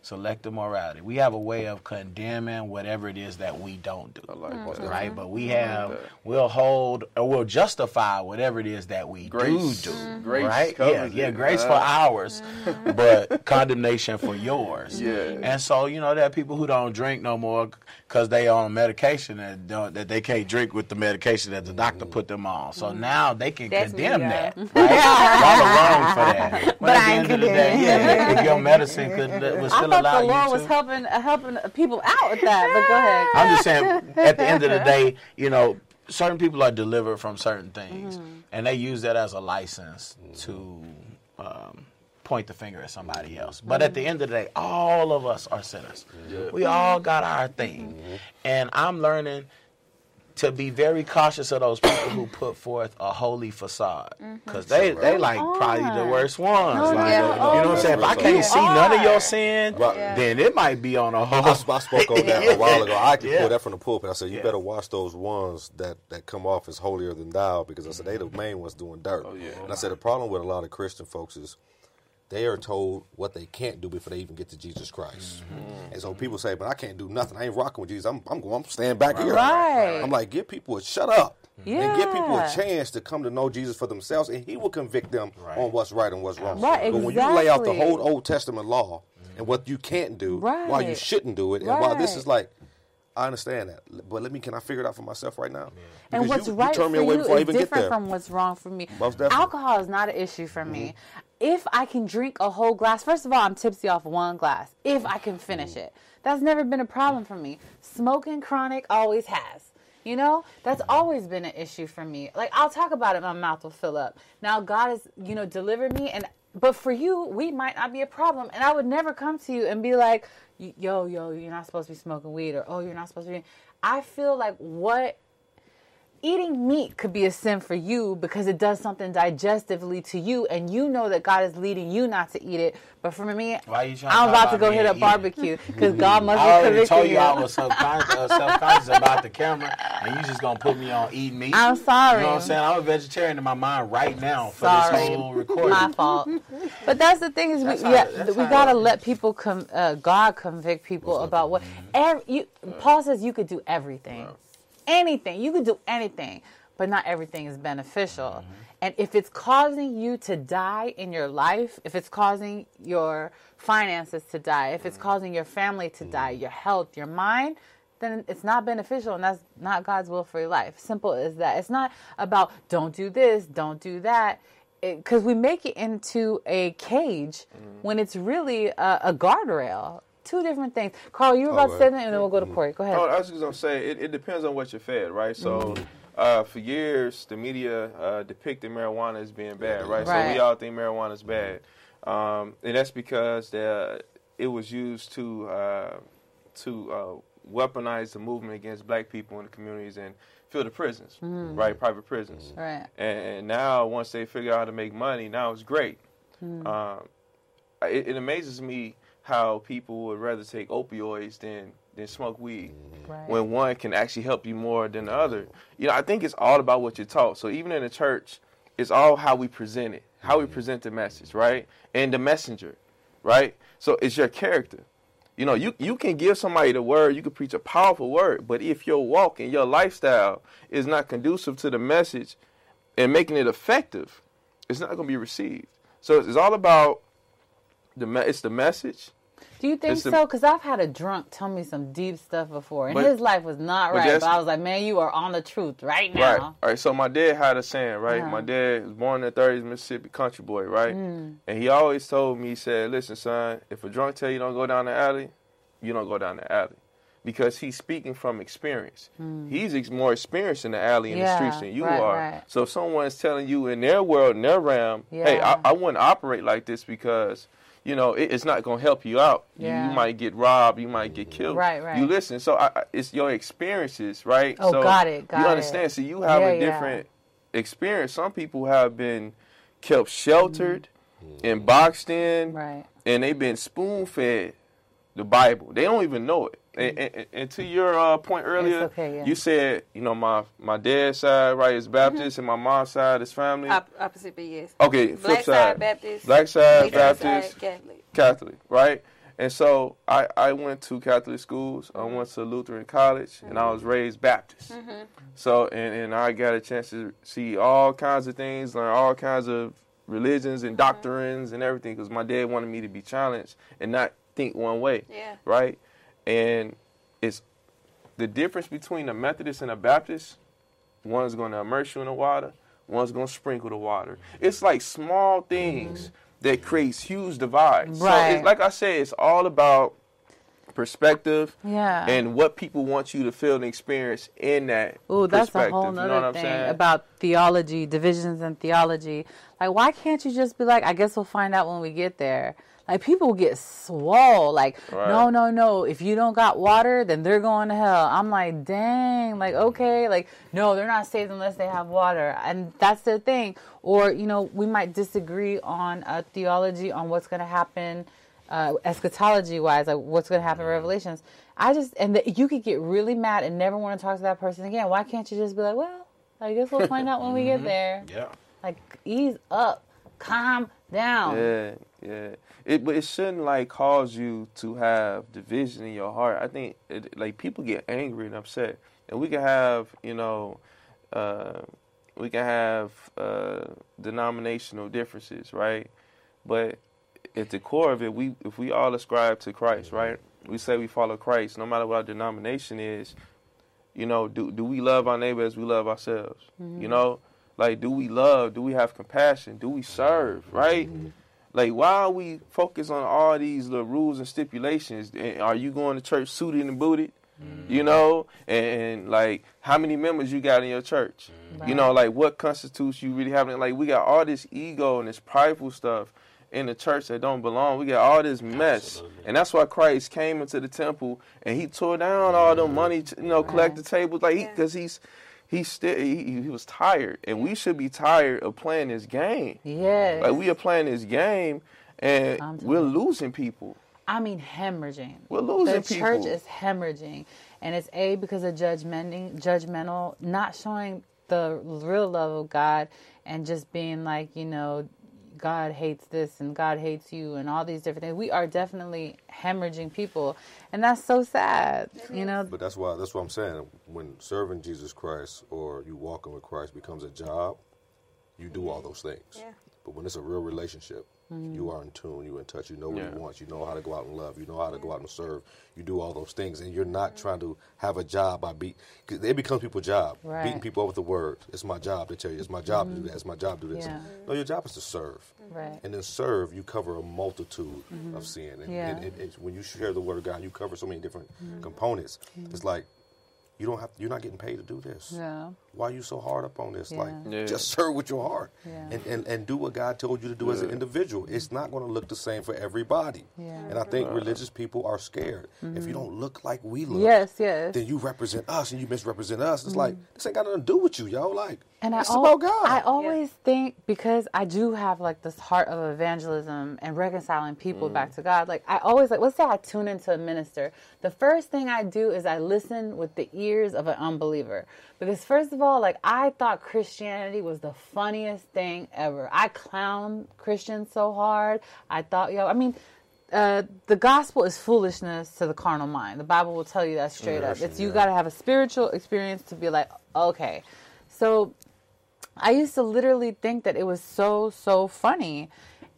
Speaker 5: Selective morality. We have a way of condemning whatever it is that we don't do.
Speaker 4: I like that.
Speaker 5: Right, mm-hmm. but we have we'll hold or we'll justify whatever it is that we
Speaker 4: Grace.
Speaker 5: do do.
Speaker 4: Mhm. Grace
Speaker 5: right?
Speaker 4: covers
Speaker 5: Yeah,
Speaker 4: it.
Speaker 5: yeah, grace for ours, mm-hmm. but condemnation for yours.
Speaker 4: Yeah.
Speaker 5: And so you know there are people who don't drink no more because they on medication that don't, that they can't drink with the medication that the doctor mm-hmm. put them on. So now they can
Speaker 6: That's
Speaker 5: condemn
Speaker 6: y'all.
Speaker 5: that. Right? Y'all are wrong for that. But,
Speaker 6: I
Speaker 5: at the
Speaker 6: ain't
Speaker 5: end of the day, yeah, if your medicine could would
Speaker 2: I
Speaker 5: still
Speaker 2: thought
Speaker 5: allow
Speaker 2: the Lord
Speaker 5: you
Speaker 2: was helping uh, helping people out with that. But go ahead.
Speaker 5: I'm just saying, at the end of the day, you know, certain people are delivered from certain things,
Speaker 2: Mm-hmm.
Speaker 5: and they use that as a license to um, point the finger at somebody else. But at the end of the day, all of us are sinners. We all got our thing, and I'm learning to be very cautious of those people who put forth a holy facade because they they like probably the worst ones.
Speaker 2: No,
Speaker 5: Like,
Speaker 6: yeah.
Speaker 5: you know what I'm saying? If I can't see none of
Speaker 2: are.
Speaker 5: your sin,
Speaker 3: Right.
Speaker 5: then it might be on a whole.
Speaker 3: I, I spoke on that a while ago. I can
Speaker 5: Yeah.
Speaker 3: pull that from the pulpit. I said, you
Speaker 5: Yeah.
Speaker 3: better watch those ones that, that come off as holier than thou because I said, they the main ones doing dirt.
Speaker 4: Oh, yeah.
Speaker 3: And I said, the problem with a lot of Christian folks is they are told what they can't do before they even get to Jesus Christ.
Speaker 5: Mm-hmm.
Speaker 3: And so people say, but I can't do nothing. I ain't rocking with Jesus. I'm, I'm going, I'm staying back here.
Speaker 2: Right.
Speaker 3: I'm like, give people a shut up. Yeah. And give people a chance to come to know Jesus for themselves, and He will convict them
Speaker 5: Right.
Speaker 3: on what's right and what's wrong.
Speaker 2: Right, exactly.
Speaker 3: But when you lay out the whole Old Testament law and what you can't do, right. why you shouldn't do it, and why this is like. I understand that, but let me. Can I figure it out for myself right now?
Speaker 2: And what's
Speaker 3: you,
Speaker 2: right
Speaker 3: you turn me
Speaker 2: for
Speaker 3: away
Speaker 2: you
Speaker 3: before I
Speaker 2: is
Speaker 3: even get
Speaker 2: different
Speaker 3: there.
Speaker 2: from what's wrong for me.
Speaker 3: Most. Mm-hmm.
Speaker 2: Alcohol is not an issue for me. If I can drink a whole glass, first of all, I'm tipsy off one glass. If I can finish
Speaker 3: Mm-hmm.
Speaker 2: it, that's never been a problem for me. Smoking chronic always has. You know, that's
Speaker 3: Mm-hmm.
Speaker 2: always been an issue for me. Like I'll talk about it, my mouth will fill up. Now God has, you know, delivered me, and but for you, we might not be a problem. And I would never come to you and be like, "Yo, yo, you're not supposed to be smoking weed," or "Oh, you're not supposed to be." I feel like what eating meat could be a sin for you because it does something digestively to you and you know that God is leading you not to eat it but for me
Speaker 5: Why you
Speaker 2: I'm
Speaker 5: talk
Speaker 2: about to go hit
Speaker 5: a
Speaker 2: barbecue because God must
Speaker 5: I
Speaker 2: be
Speaker 5: already told you
Speaker 2: you.
Speaker 5: I was subconscious, uh, self-conscious about the camera, and you just gonna put me on eating meat.
Speaker 2: I'm sorry.
Speaker 5: You know what I'm saying? I'm a vegetarian in my mind right now for
Speaker 2: Sorry.
Speaker 5: this whole recording.
Speaker 2: my fault. But that's the thing is, we,
Speaker 5: how-
Speaker 2: yeah, we gotta let people com- uh, God convict people about what. Ev- you, Paul says you could do everything, anything. You could do anything, but not everything is beneficial. Mm-hmm. And if it's causing you to die in your life, if it's causing your finances to die, if it's mm-hmm. causing your family to die, mm-hmm. your health, your mind, then it's not beneficial and that's not God's will for your life. Simple as that. It's not about don't do this, don't do that. Because we make it into a cage when it's really a, a guardrail. Two different things. Carl, you were about to say that, and then we'll go to Corey. Go ahead.
Speaker 4: No, I was just gonna say it, it depends on what you're fed, right? So,
Speaker 2: Mm-hmm.
Speaker 4: uh, for years, the media uh, depicted marijuana as being bad, right? So we all think marijuana is bad, um, and that's because the, it was used to uh, to uh, weaponize the movement against black people in the communities and fill the prisons, right? Private prisons.
Speaker 2: Mm-hmm. Right.
Speaker 4: And, and now, once they figure out how to make money, now it's great.
Speaker 2: Hmm.
Speaker 4: Um, it, it amazes me how people would rather take opioids than than smoke weed
Speaker 2: Right.
Speaker 4: when one can actually help you more than the other. You know, I think it's all about what you're taught. So even in the church, it's all how we present it, how we mm-hmm. present the message, right? And the messenger, right? So it's your character. You know, you, you can give somebody the word, you can preach a powerful word, but if your walk and your lifestyle is not conducive to the message and making it effective, it's not going to be received. So it's all about the it's the message.
Speaker 2: Do you think
Speaker 4: It's
Speaker 2: so? Because I've had a drunk tell me some deep stuff before, and
Speaker 4: But-
Speaker 2: his life was not
Speaker 4: but
Speaker 2: right. But I was like, man, you are on the truth right now.
Speaker 4: Right. All right. So my dad had a saying, right?
Speaker 2: Uh-huh.
Speaker 4: My dad was born in the 30s, Mississippi country boy, right?
Speaker 2: Mm.
Speaker 4: And he always told me, he said, listen, son, if a drunk tell you don't go down the alley, you don't go down the alley. Because he's speaking from experience. He's ex- more experienced in the alley and
Speaker 2: Mm. Yeah,
Speaker 4: the streets than you
Speaker 2: right,
Speaker 4: are.
Speaker 2: right.
Speaker 4: So if someone's telling you in their world, in their realm, hey, I, I wouldn't operate like this because, you know, it, it's not going to help you out. You-
Speaker 2: Yeah.
Speaker 4: You, might get robbed. You might get killed.
Speaker 2: Right, right.
Speaker 4: You listen. So I, it's your experiences, right?
Speaker 2: Oh,
Speaker 4: so
Speaker 2: got it, got
Speaker 4: you
Speaker 2: it.
Speaker 4: understand? So you have
Speaker 2: Yeah,
Speaker 4: a
Speaker 2: yeah.
Speaker 4: different experience. Some people have been kept sheltered and boxed in,
Speaker 2: Mm-hmm. Right.
Speaker 4: and they've been spoon fed the Bible. They don't even know it. Mm-hmm. And, and, and to your uh, point earlier,
Speaker 2: okay, yeah.
Speaker 4: you said, you know, my my dad's side, right, is mm-hmm. Baptist, and my mom's side is family.
Speaker 6: Op- opposite, but yes.
Speaker 4: okay, flip
Speaker 6: Black
Speaker 4: side,
Speaker 6: side Baptist.
Speaker 4: black side
Speaker 6: white
Speaker 4: Baptist,
Speaker 6: side Catholic.
Speaker 4: Catholic, right? And so I, I went to Catholic schools. I mm-hmm. went to Lutheran college, and I was raised Baptist. So and, and I got a chance to see all kinds of things, learn all kinds of religions and doctrines and everything, because my dad wanted me to be challenged and not think one way,
Speaker 6: Yeah.
Speaker 4: right? And it's the difference between a Methodist and a Baptist. One's going to immerse you in the water. One's going to sprinkle the water. It's like small things mm-hmm. that creates huge divides. So it's, like I said, it's all about perspective
Speaker 2: Yeah.
Speaker 4: and what people want you to feel and experience in that
Speaker 2: Ooh, that's a whole
Speaker 4: you know what I'm
Speaker 2: thing
Speaker 4: saying?
Speaker 2: about theology, divisions in theology. Like, why can't you just be like, I guess we'll find out when we get there? Like, people get swole. Like,
Speaker 4: Right.
Speaker 2: no, no, no. If you don't got water, then they're going to hell. I'm like, dang. Like, okay. Like, no, they're not saved unless they have water. And that's their thing. Or, you know, we might disagree on a theology, on what's going to happen uh, eschatology wise, like what's going to happen in mm-hmm. Revelations. I just and the, you could get really mad and never want to talk to that person again. Why can't you just be like, well, I guess we'll find out when we get mm-hmm. there.
Speaker 5: Yeah.
Speaker 2: Like ease up, calm down.
Speaker 4: Yeah, yeah. It but it shouldn't like cause you to have division in your heart. I think it, like people get angry and upset, and we can have you know, uh, we can have uh, denominational differences, right? But at the core of it, we if we all ascribe to Christ, right? We say we follow Christ, no matter what our denomination is. You know, do do we love our neighbor as we love ourselves? You know, like do we love? Do we have compassion? Do we serve? Right? Like, why are we focused on all these little rules and stipulations? And Are you going to church suited and booted? Mm-hmm. You know, and, like how many members you got in your church? Mm-hmm. You know, like what constitutes you really having? Like we got all this ego and this prideful stuff in the church that don't belong. We got all this mess, and that's why Christ came into the temple and he tore down all the mm-hmm. money, you know, collected tables, like because he's he still he, he was tired, and we should be tired of playing this game.
Speaker 2: Yes.
Speaker 4: Like we are playing this game, and we're losing people.
Speaker 2: I mean, hemorrhaging.
Speaker 4: We're losing
Speaker 2: the church is hemorrhaging, and it's a because of judgmenting, judgmental, not showing the real love of God, and just being like, you know, God hates this and God hates you, and all these different things. We are definitely hemorrhaging people, and that's so sad. You know,
Speaker 3: But that's why that's what I'm saying. When serving Jesus Christ or you walking with Christ becomes a job, you do all those things.
Speaker 6: Yeah.
Speaker 3: But when it's a real relationship, you mm. are in tune, You're in touch, you know what
Speaker 4: Yeah.
Speaker 3: you want, you know how to go out and love, you know how to go out and serve, you do all those things, and you're not trying to have a job by beat. It becomes people's job,
Speaker 2: Right.
Speaker 3: beating people up with the word. It's my job to tell you. It's my job to do mm-hmm. that. It's my job to do this.
Speaker 2: Yeah.
Speaker 3: No, your job is to serve.
Speaker 2: right?
Speaker 3: And then serve, you cover a multitude mm-hmm. of sin. And,
Speaker 2: Yeah.
Speaker 3: and, and, and when you share the word of God, you cover so many different mm-hmm. components. It's like you don't have you're not getting paid to do this.
Speaker 2: Yeah.
Speaker 3: Why are you so hard up on this? Like
Speaker 2: Yeah.
Speaker 4: Yeah.
Speaker 3: just serve with your heart
Speaker 2: Yeah.
Speaker 3: and, and, and do what God told you to do as an individual. It's not going to look the same for everybody.
Speaker 2: Yeah.
Speaker 3: And I think religious people are scared. If you mm-hmm. don't look like we look,
Speaker 2: Yes, yes.
Speaker 3: then you represent us and you misrepresent us. It's like mm. this ain't got nothing to do with you, yo. Like
Speaker 2: And
Speaker 3: it's
Speaker 2: I, al-
Speaker 3: about God.
Speaker 2: I always think because I do have like this heart of evangelism and reconciling people mm. back to God. Like I always like, let's say I tune into a minister. The first thing I do is I listen with the ears of an unbeliever. Because first of all, like I thought Christianity was the funniest thing ever. I clown Christians so hard. I thought, yo, I mean. Uh, the gospel is foolishness to the carnal mind. The Bible will tell you that straight up. It's you
Speaker 3: yeah.
Speaker 2: got to have a spiritual experience to be like, okay. So I used to literally think that it was so so funny,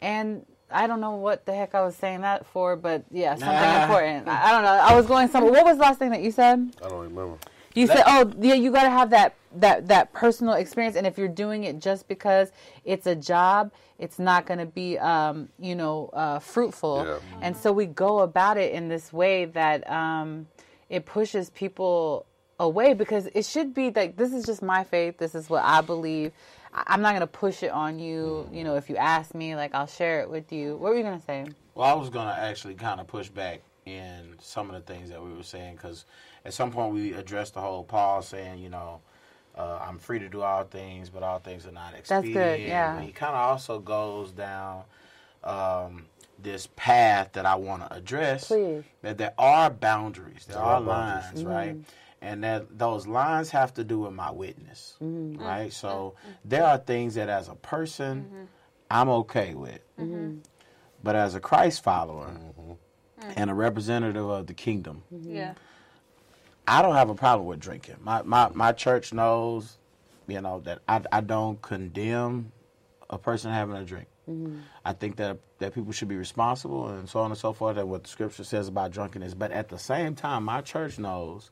Speaker 2: and I don't know what the heck I was saying that for, but yeah, something
Speaker 5: Nah.
Speaker 2: important. I, I don't know. I was going somewhere. What was the last thing that you said?
Speaker 3: I don't remember.
Speaker 2: You said, "Oh, yeah, you got to have that that that personal experience, and if you're doing it just because it's a job, it's not going to be, um, you know, uh, fruitful."
Speaker 3: Yeah.
Speaker 2: And so we go about it in this way that um, it pushes people away because it should be like this is just my faith. This is what I believe. I'm not going to push it on you. You know, if you ask me, like I'll share it with you. What were you going to say?
Speaker 5: Well, I was going to actually kind of push back in some of the things that we were saying because at some point we addressed the whole Paul saying, you know, uh, I'm free to do all things, but all things are not expedient.
Speaker 2: That's good, yeah.
Speaker 5: But he kind of also goes down um, this path that I want to address.
Speaker 2: Please.
Speaker 5: That there are boundaries, there,
Speaker 3: There
Speaker 5: are,
Speaker 3: are boundaries.
Speaker 5: lines, right? Mm-hmm. And that those lines have to do with my witness,
Speaker 2: Mm-hmm.
Speaker 5: right? Mm-hmm. So mm-hmm. there are things that as a person I'm okay with. But as a Christ follower and a representative of the kingdom,
Speaker 6: Yeah.
Speaker 5: I don't have a problem with drinking. My my, my church knows, you know, that I, I don't condemn a person having a drink. Mm-hmm. I think that that people should be responsible and so on and so forth. And what the scripture says about drunkenness. But at the same time, my church knows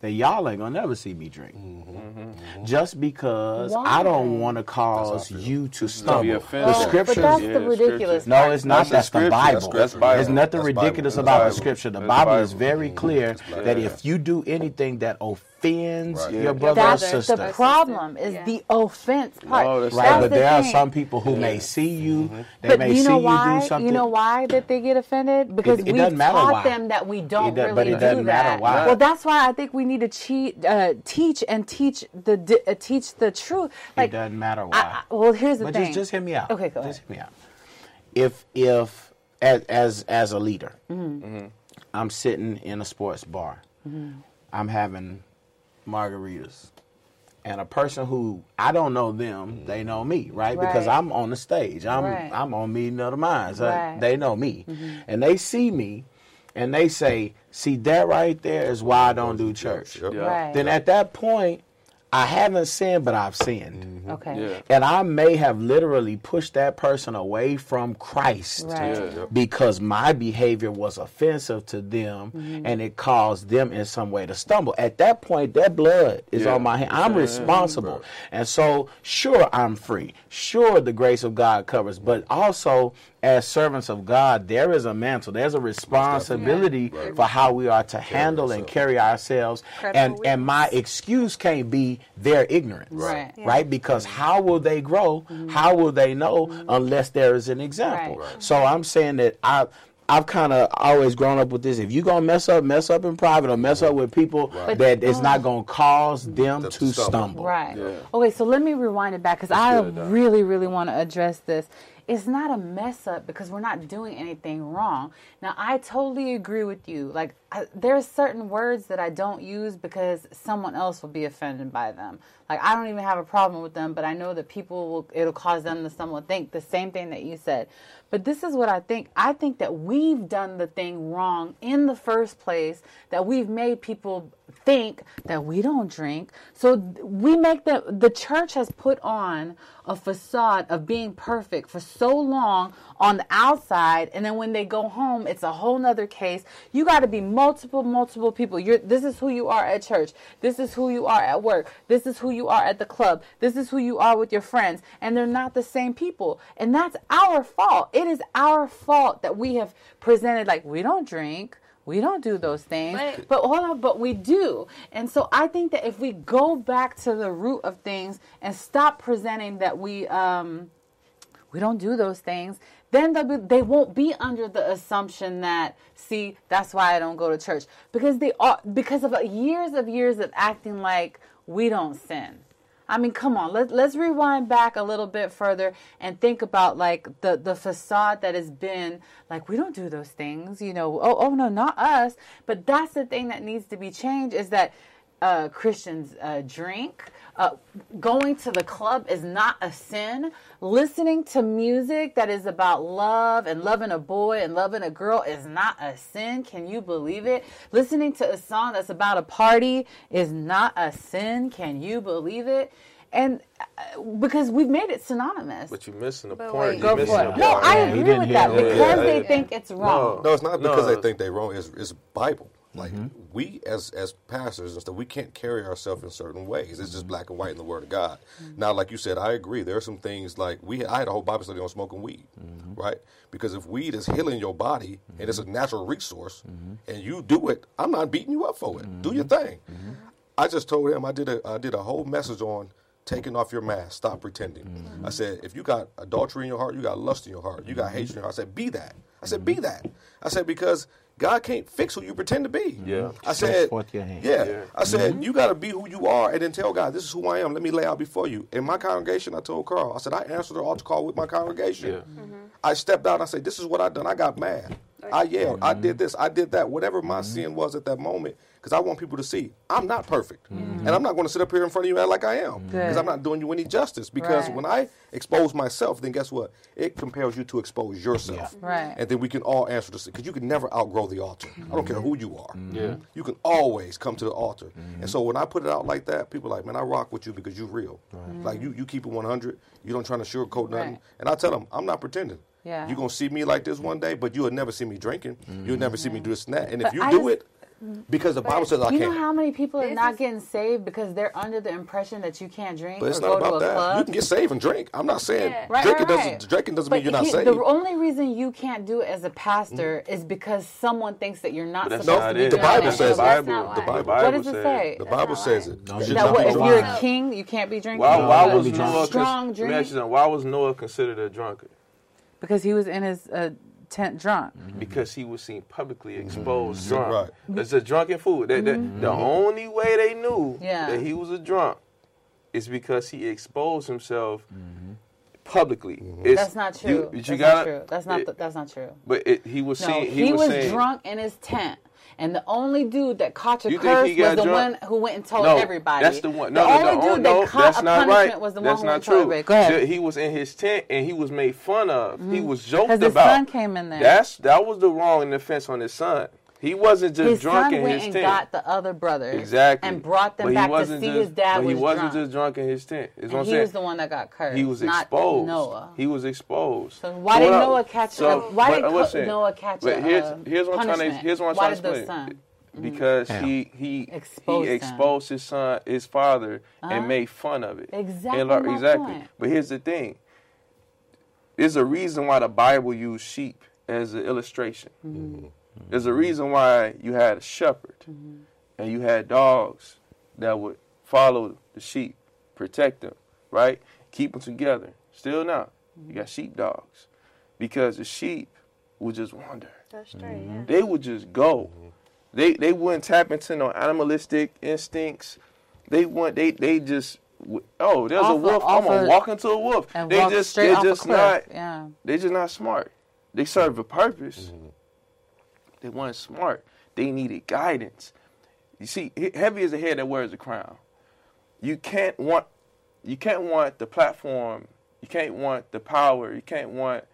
Speaker 5: that y'all ain't gonna never see me drink. Mm-hmm. Just because I don't want to cause
Speaker 3: That's how I feel.
Speaker 5: you to
Speaker 4: gonna be
Speaker 5: stumble.
Speaker 4: offensive.
Speaker 5: The
Speaker 4: Oh,
Speaker 2: but
Speaker 5: scriptures.
Speaker 2: that's
Speaker 4: yeah,
Speaker 2: the ridiculous.
Speaker 4: scriptures.
Speaker 5: No, it's not.
Speaker 4: That's the
Speaker 5: That's, the. Bible.
Speaker 3: That's Bible.
Speaker 5: There's nothing
Speaker 3: That's Bible.
Speaker 5: ridiculous
Speaker 3: That's
Speaker 5: about the
Speaker 3: Bible.
Speaker 5: scripture. The
Speaker 4: That's
Speaker 5: Bible is very mm-hmm. clear
Speaker 3: Bible.
Speaker 5: that if you do anything that offends
Speaker 3: Right.
Speaker 5: your
Speaker 4: Yeah.
Speaker 5: brother or
Speaker 2: That's
Speaker 5: sister,
Speaker 2: the problem is
Speaker 6: Yeah.
Speaker 2: the offense part.
Speaker 4: No, that's
Speaker 5: right?
Speaker 2: That's
Speaker 5: but
Speaker 2: the
Speaker 5: there are some people who may see you, they
Speaker 2: But
Speaker 5: may
Speaker 2: you
Speaker 5: see
Speaker 2: know
Speaker 5: you
Speaker 2: why?
Speaker 5: do something.
Speaker 2: You know why that they get offended? Because
Speaker 5: it
Speaker 2: we
Speaker 5: doesn't
Speaker 2: taught
Speaker 5: why.
Speaker 2: them that we don't
Speaker 5: It does-
Speaker 2: really
Speaker 5: but it
Speaker 2: do
Speaker 5: doesn't matter
Speaker 2: that.
Speaker 5: why.
Speaker 2: Well, that's why I think we need to cheat, uh, teach and teach the di- uh, teach the truth. Like,
Speaker 5: it doesn't matter why.
Speaker 2: I, I, well, here's the
Speaker 5: but
Speaker 2: thing.
Speaker 5: just just hear me out.
Speaker 2: Okay, go
Speaker 5: Just
Speaker 2: ahead.
Speaker 5: hear me out. If if as as as a leader,
Speaker 2: Mm-hmm.
Speaker 5: I'm sitting in a sports bar,
Speaker 2: Mm-hmm.
Speaker 5: I'm having margaritas, and a person who I don't know them, they know me, right? Because I'm on the stage. I'm
Speaker 2: Right.
Speaker 5: I'm on meeting of the minds.
Speaker 2: Right. Mm-hmm.
Speaker 5: They know me, and they see me, and they say, "See that right there is why I don't do church."
Speaker 3: Yep.
Speaker 4: Yeah.
Speaker 2: Right.
Speaker 5: Then at that point, I haven't sinned, but I've sinned.
Speaker 2: Okay.
Speaker 4: Yeah.
Speaker 5: And I may have literally pushed that person away from Christ
Speaker 2: Right.
Speaker 4: Yeah.
Speaker 5: because my behavior was offensive to them
Speaker 2: Mm-hmm.
Speaker 5: and it caused them in some way to stumble. At that point, that blood is
Speaker 4: Yeah.
Speaker 5: on my hand. I'm responsible. And so, sure, I'm free. Sure, the grace of God covers. But also, as servants of God, there is a mantle, there's a responsibility for how we are to handle and carry ourselves. And,
Speaker 6: Credible
Speaker 5: and my excuse can't be their ignorance
Speaker 2: Right. Yeah.
Speaker 5: right? Because how will they grow? Mm-hmm. How will they know mm-hmm. unless there is an example?
Speaker 2: Right. Right.
Speaker 5: So I'm saying that I. I've kind of always grown up with this. If you're gonna mess up, mess up in private, or mess up with people
Speaker 2: But-
Speaker 5: that it's not oh. gonna cause them
Speaker 3: To
Speaker 5: to
Speaker 3: stumble.
Speaker 5: stumble.
Speaker 2: Right.
Speaker 4: Yeah.
Speaker 2: Okay, so let me rewind it back because I
Speaker 4: good,
Speaker 2: really, really want to address this. It's not a mess up because we're not doing anything wrong. Now, I totally agree with you. Like, I, there's certain words that I don't use because someone else will be offended by them. Like, I don't even have a problem with them, but I know that people will, it'll cause them to and think the same thing that you said. But this is what I think. I think that we've done the thing wrong in the first place, that we've made people think that we don't drink. So we make the the church has put on a facade of being perfect for so long on the outside and then when they go home it's a whole nother case. You got to be multiple multiple people. You're this is who you are at church. This is who you are at work. This is who you are at the club. This is who you are with your friends and they're not the same people. And that's our fault. It is our fault that we have presented like we don't drink. We don't do those things.
Speaker 6: But-
Speaker 2: But hold on, but we do. And so I think that if we go back to the root of things and stop presenting that we um we don't do those things, then they'll be, they won't be under the assumption that see that's why I don't go to church because they are because of years of years of acting like we don't sin. I mean, come on, let, let's rewind back a little bit further and think about like the, the facade that has been like, we don't do those things, you know, oh, oh no, not us. But that's the thing that needs to be changed is that uh, Christians uh, drink. Uh, going to the club is not a sin. Listening to music that is about love and loving a boy and loving a girl is not a sin. Can you believe it? Listening to a song that's about a party is not a sin. Can you believe it? And uh, because we've made it synonymous.
Speaker 4: But you're missing the
Speaker 6: But
Speaker 4: point.
Speaker 6: wait.
Speaker 4: You're
Speaker 2: Go
Speaker 4: missing
Speaker 2: for
Speaker 4: the
Speaker 2: it. No,
Speaker 4: part.
Speaker 2: I agree with that
Speaker 5: what it
Speaker 2: because
Speaker 4: was.
Speaker 2: they
Speaker 4: Yeah.
Speaker 2: think it's wrong.
Speaker 3: No, it's not because
Speaker 4: No.
Speaker 3: they think they're wrong. It's, it's Bible. Like mm-hmm. we as as pastors and stuff, we can't carry ourselves in certain ways. It's just black and white in the Word of God. Mm-hmm. Now, like you said, I agree. There are some things like we. I had a whole Bible study on smoking weed, mm-hmm. right? Because if weed is healing your body and it's a natural resource, and you do it, I'm not beating you up for it. Do your thing. I just told him I did a I did a whole message on taking off your mask, stop pretending. I said, if you got adultery in your heart, you got lust in your heart, you got hatred in your heart. I said, be that. I said, be that. I said because God can't fix who you pretend to be.
Speaker 4: Yeah.
Speaker 3: I
Speaker 5: Stretch
Speaker 3: said,
Speaker 5: your hand.
Speaker 3: yeah.
Speaker 4: Yeah.
Speaker 3: I said, mm-hmm. you got to be who you are and then tell God, this is who I am. Let me lay out before you. In my congregation, I told Carl, I said, I answered the altar call with my congregation.
Speaker 4: Yeah. Mm-hmm.
Speaker 3: I stepped out and I said, this is what I done. I got mad. I yelled. Mm-hmm. I did this. I did that. Whatever my mm-hmm. sin was at that moment, because I want people to see I'm not perfect, mm-hmm. and I'm not going to sit up here in front of you and act like I am, because I'm not doing you any justice. Because
Speaker 2: Right.
Speaker 3: when I expose myself, then guess what? It compels you to expose yourself,
Speaker 2: Right.
Speaker 3: and then we can all answer the because you can never outgrow the altar. I don't care who you are.
Speaker 4: Yeah.
Speaker 3: You can always come to the altar. And so when I put it out like that, people are like, man, I rock with you because you're real. Right. Like you, you keep it 100. You don't try to sugarcoat nothing.
Speaker 2: Right.
Speaker 3: And I tell them, I'm not pretending.
Speaker 2: Yeah.
Speaker 3: You're going to see me like this one day, but you'll never see me drinking. You'll never see me do this and that. And if you
Speaker 2: I
Speaker 3: do
Speaker 2: just-
Speaker 3: it, because the Bible says I
Speaker 2: You
Speaker 3: can't.
Speaker 2: You know how many people are
Speaker 6: This
Speaker 2: not
Speaker 6: is-
Speaker 2: getting saved because they're under the impression that you can't drink
Speaker 3: but it's
Speaker 2: or
Speaker 3: not
Speaker 2: go
Speaker 3: about
Speaker 2: to a
Speaker 3: that.
Speaker 2: club.
Speaker 3: You can get saved and drink. I'm not saying
Speaker 6: Yeah.
Speaker 2: Right,
Speaker 3: drinking
Speaker 2: right,
Speaker 3: doesn't drinking doesn't
Speaker 2: But
Speaker 3: mean you're not
Speaker 2: he-
Speaker 3: saved.
Speaker 2: the only reason you can't do it as a pastor mm-hmm. is because someone thinks that you're not
Speaker 4: But that's
Speaker 2: supposed
Speaker 4: not
Speaker 2: to be.
Speaker 3: The
Speaker 2: doing
Speaker 3: Bible
Speaker 2: it.
Speaker 3: says
Speaker 6: No,
Speaker 3: it.
Speaker 6: that's not
Speaker 3: The. Bible.
Speaker 2: What does it say?
Speaker 3: The Bible says it.
Speaker 5: No,
Speaker 3: You
Speaker 5: you
Speaker 3: should
Speaker 2: That
Speaker 3: not
Speaker 2: what,
Speaker 3: be
Speaker 2: if
Speaker 3: drunk.
Speaker 2: you're a king, you can't be drinking.
Speaker 4: Why, why was. Noah?
Speaker 2: strong
Speaker 4: Let
Speaker 2: drink?
Speaker 4: Why was Noah considered a drunkard?
Speaker 2: Because he was in his uh, tent drunk.
Speaker 4: Because he was seen publicly exposed
Speaker 3: Mhm.
Speaker 4: drunk.
Speaker 3: Right.
Speaker 4: That's a drunken fool. That, that, The only way they knew
Speaker 2: Yeah.
Speaker 4: that he was a drunk is because he exposed himself publicly. It's-
Speaker 2: That's not true.
Speaker 4: You, you
Speaker 2: that's not
Speaker 4: gotta-
Speaker 2: true. That's not.
Speaker 4: it-
Speaker 2: th- that's not true.
Speaker 4: but it, he was
Speaker 2: No,
Speaker 4: seen.
Speaker 2: he,
Speaker 4: He,
Speaker 2: was,
Speaker 4: saying,
Speaker 2: drunk in his tent. And the only dude that caught your
Speaker 4: You
Speaker 2: curse was the
Speaker 4: drunk?
Speaker 2: one who went and told
Speaker 4: No,
Speaker 2: everybody.
Speaker 4: that's the one.
Speaker 2: The
Speaker 4: No, no,
Speaker 2: only
Speaker 4: no,
Speaker 2: dude
Speaker 4: no,
Speaker 2: that caught a punishment
Speaker 4: right.
Speaker 2: was the
Speaker 4: that's
Speaker 2: one who went and told everybody. Go ahead.
Speaker 4: He was in his tent and he was made fun of. He mm-hmm. was joked
Speaker 2: Because his
Speaker 4: about.
Speaker 2: son came in there.
Speaker 4: That's that was the wrong and offense on his son. He wasn't just
Speaker 2: his
Speaker 4: drunk
Speaker 2: son
Speaker 4: in
Speaker 2: went
Speaker 4: his
Speaker 2: and
Speaker 4: tent.
Speaker 2: got the other brothers
Speaker 4: exactly.
Speaker 2: and brought them
Speaker 4: But
Speaker 2: back to see
Speaker 4: just,
Speaker 2: his dad
Speaker 4: But
Speaker 2: was
Speaker 4: he wasn't
Speaker 2: drunk.
Speaker 4: just drunk in his tent. Is what
Speaker 2: and
Speaker 4: I'm
Speaker 2: he
Speaker 4: saying.
Speaker 2: was the one that got cursed.
Speaker 4: he was
Speaker 2: not
Speaker 4: exposed.
Speaker 2: Noah.
Speaker 4: He was exposed.
Speaker 2: So why
Speaker 4: But
Speaker 2: did Noah catch
Speaker 4: so-
Speaker 2: a, Why
Speaker 4: but
Speaker 2: did Co-
Speaker 4: saying-
Speaker 2: Noah catch
Speaker 4: But here's
Speaker 2: uh,
Speaker 4: here's what I'm trying to
Speaker 2: punishment?
Speaker 4: here's what I'm
Speaker 2: why
Speaker 4: trying to
Speaker 2: did the
Speaker 4: explain.
Speaker 2: son?
Speaker 4: Because
Speaker 5: How?
Speaker 4: he he
Speaker 2: Exposed
Speaker 4: he
Speaker 2: him.
Speaker 4: exposed his son, his father,
Speaker 2: Uh-huh.
Speaker 4: and made fun of it.
Speaker 2: Exactly
Speaker 4: And, like, exactly.
Speaker 2: point.
Speaker 4: But here's the thing. There's a reason why the Bible used sheep as an illustration.
Speaker 2: Mm-hmm.
Speaker 4: There's a reason why you had a shepherd
Speaker 2: Mm-hmm.
Speaker 4: and you had dogs that would follow the sheep, protect them, right? Keep them together. Still now, you got sheep dogs because the sheep would just wander.
Speaker 6: That's straight, yeah.
Speaker 4: They would just go. They they wouldn't tap into no animalistic instincts. They want they they just oh there's
Speaker 2: Off
Speaker 4: a wolf.
Speaker 2: off
Speaker 4: I'm gonna
Speaker 2: of-
Speaker 4: walk into a wolf.
Speaker 2: And
Speaker 4: They
Speaker 2: walk
Speaker 4: just they're just not
Speaker 2: Yeah.
Speaker 4: they just not smart. They serve a purpose. They weren't smart. They needed guidance. You see, heavy is the head that wears the crown. You can't want you can't want the platform. You can't want the power. You can't want